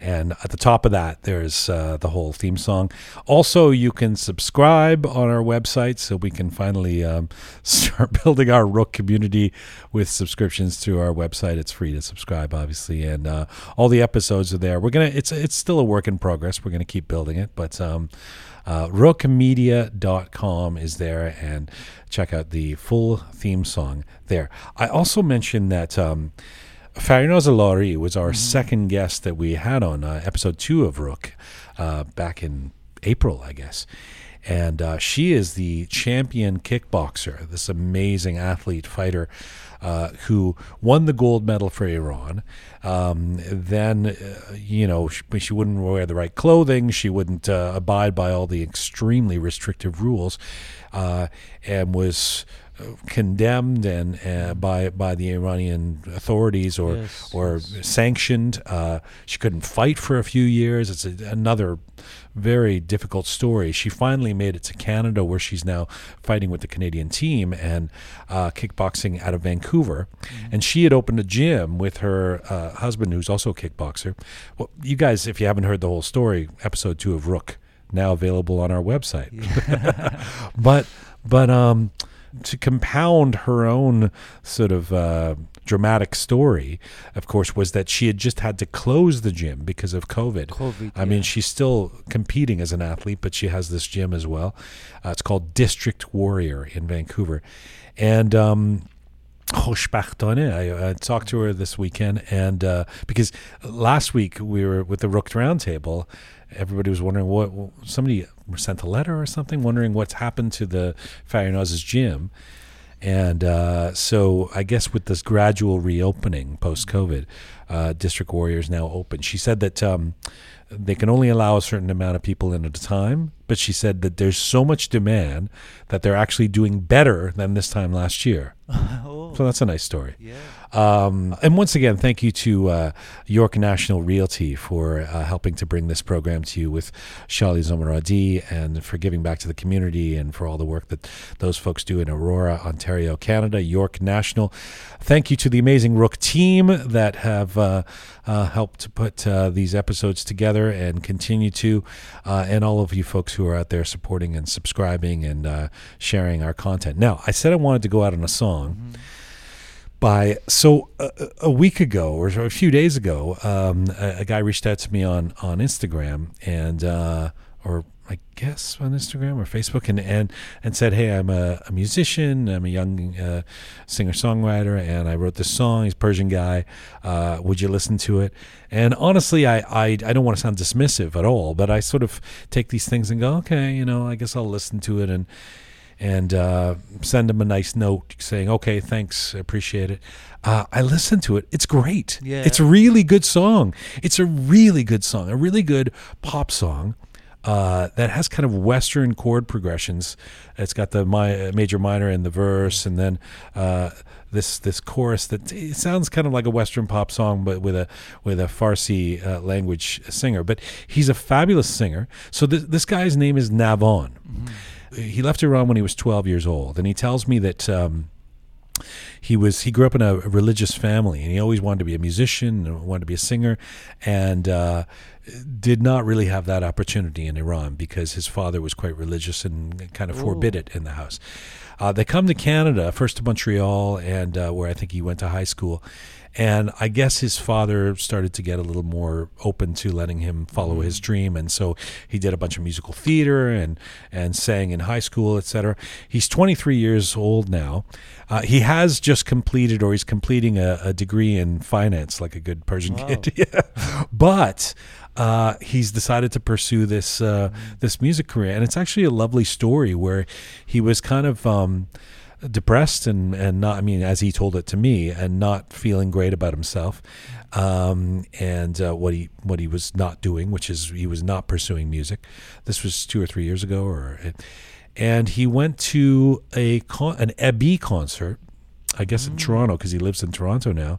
and at the top of that there's uh, the whole theme song. Also you can subscribe on our website so we can finally um, start building our Roqe community with subscriptions through our website. It's free to subscribe obviously and uh, all the episodes are there. We're gonna it's it's still a work in progress. We're gonna keep building it but um, uh, roqemedia.com is there and check out the full theme song there. I also mentioned that um, Farinaz Alari was our second guest that we had on uh, episode two of Roqe uh, back in April, I guess. And uh, she is the champion kickboxer, this amazing athlete fighter uh, who won the gold medal for Iran. Um, then, uh, you know, she, she wouldn't wear the right clothing, she wouldn't uh, abide by all the extremely restrictive rules, uh, and was condemned and uh, by by the Iranian authorities or Yes, or yes. sanctioned. Uh, she couldn't fight for a few years. It's a, another very difficult story. She finally made it to Canada, where she's now fighting with the Canadian team and uh, kickboxing out of Vancouver. And she had opened a gym with her uh, husband, who's also a kickboxer. Well, you guys, if you haven't heard the whole story, episode two of Roqe now available on our website but but um to compound her own sort of uh, dramatic story, of course, was that she had just had to close the gym because of COVID. COVID, I mean, she's still competing as an athlete, but she has this gym as well. Uh, it's called District Warrior in Vancouver, and um, I, I talked to her this weekend, and uh, because last week we were with the Rooked Roundtable, everybody was wondering what somebody sent a letter or something, wondering what's happened to the Farinaz's gym. And uh, so I guess with this gradual reopening post COVID, uh, District Warrior is now open. She said that um, they can only allow a certain amount of people in at a time, but she said that there's so much demand that they're actually doing better than this time last year. oh, So that's a nice story. yeah. Um, and once again, thank you to uh, York National Realty for uh, helping to bring this program to you with Shaya Zomorodi and for giving back to the community and for all the work that those folks do in Aurora, Ontario, Canada. York National. Thank you to the amazing Roqe team that have uh, uh, helped to put uh, these episodes together and continue to, uh, and all of you folks who are out there supporting and subscribing and sharing our content. Now, I said I wanted to go out on a song by so a, a week ago or a few days ago um, a, a guy reached out to me on on instagram and uh, or I guess on Instagram or Facebook, and and and said, "Hey, I'm a, a musician. I'm a young uh, singer songwriter, and I wrote this song. He's Persian guy. Uh, would you listen to it?" And honestly, I, I I don't want to sound dismissive at all, but I sort of take these things and go, "Okay, you know, I guess I'll listen to it and." And uh, send him a nice note saying, "Okay, thanks, appreciate it." Uh, I listened to it; it's great. Yeah. It's a really good song. It's a really good song, a really good pop song uh, that has kind of Western chord progressions. It's got the mi- major minor in the verse, and then uh, this this chorus that it sounds kind of like a Western pop song, but with a with a Farsi uh, language singer. But he's a fabulous singer. So this this guy's name is Navon. He left Iran when he was 12 years old, and he tells me that. Um, he was he grew up in a religious family and he always wanted to be a musician and wanted to be a singer and uh, did not really have that opportunity in Iran because his father was quite religious and kind of forbid it in the house. Uh, they come to Canada first to Montreal and uh, where I think he went to high school. And I guess his father started to get a little more open to letting him follow his dream, and so he did a bunch of musical theater and and sang in high school, etc. He's 23 years old now. Uh, he has just completed, or he's completing a, a degree in finance, like a good Persian kid. yeah, but uh, he's decided to pursue this uh, this music career, and it's actually a lovely story where he was kind of. Um, depressed and and not I mean as he told it to me and not feeling great about himself um, and uh, what he what he was not doing which is he was not pursuing music. This was 2 or 3 years ago or and he went to a con- an Ebi concert I guess in Toronto because he lives in Toronto now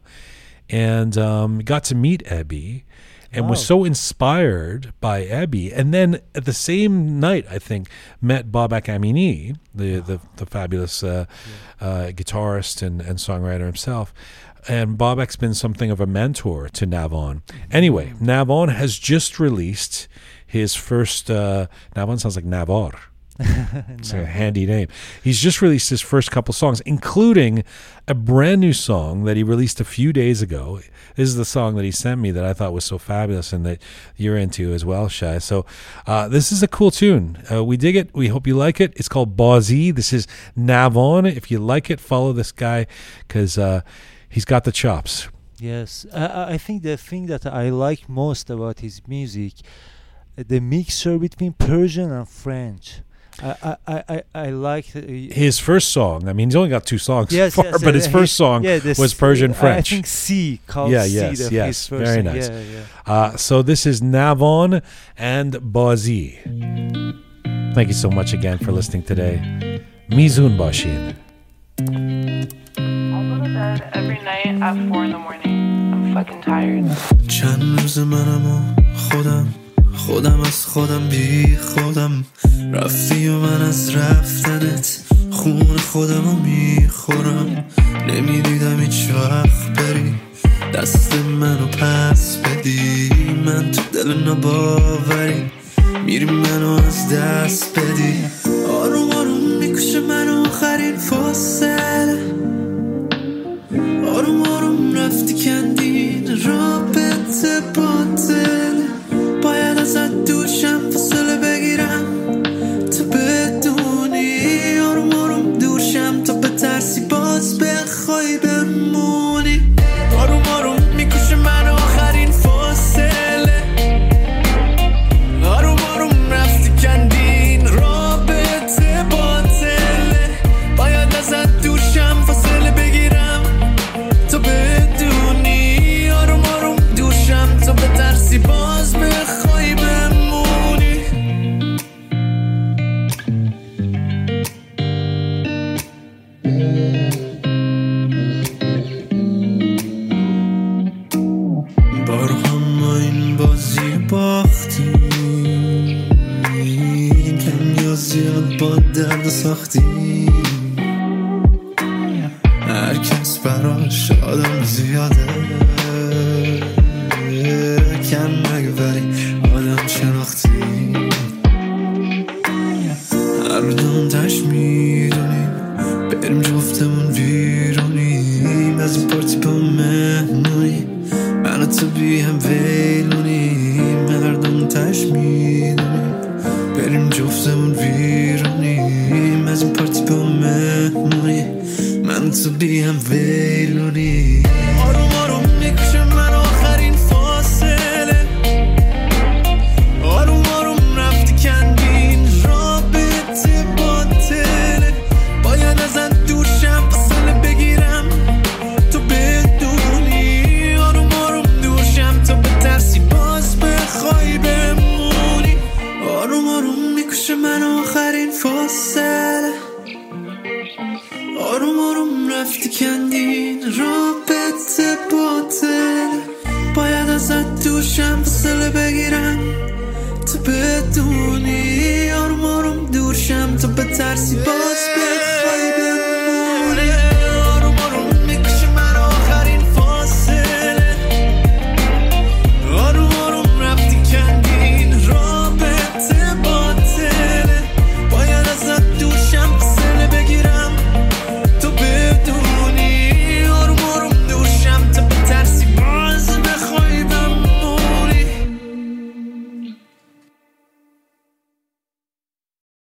and um, got to meet Ebi and was so inspired by Ebi. And then at the same night, I think, met Babak Amini, the, the, the fabulous uh, uh, guitarist and, and songwriter himself. And Babak's been something of a mentor to Navon. Anyway, Navon has just released his first, uh, Navon sounds like Navar. It's a handy name. He's just released his first couple songs, including a brand new song that he released a few days ago. This is the song that he sent me that I thought was so fabulous and that you're into as well, Shai. So uh, this is a cool tune. Uh, we dig it. We hope you like it. It's called Bazi. This is Navon. If you like it, follow this guy because uh, he's got the chops. Yes, I- I, think the thing that I like most about his music, the mixture between Persian and French. I I I, I, I like. Uh, His first song, I mean, he's only got two songs yes, so far, yes, but uh, his he- first song yeah, the was Persian French. I think C called Yeah, C. yes, the, his yes, very song. nice. Yeah, yeah. Uh, so this is Navon and Bazi. Thank you so much again for listening today. Mizun Bashin. I go to bed every night at four in the morning. I'm fucking tired. خودم از خودم بی خودم. رفتی و من از رفتنت خون خودم رو می‌خورم. نمی‌دیدم هیچ وقت بری. دست منو پس بدی. من تو دل نباوری میری منو از دست بدی. آروم آروم می‌کشه منو آخرین فاصله آروم آروم رفتی کندین رابطه باطل ازت دوشم فاصله بگیرم. تو بدونی آروم آروم دورشم تا به ترسی باز بخوای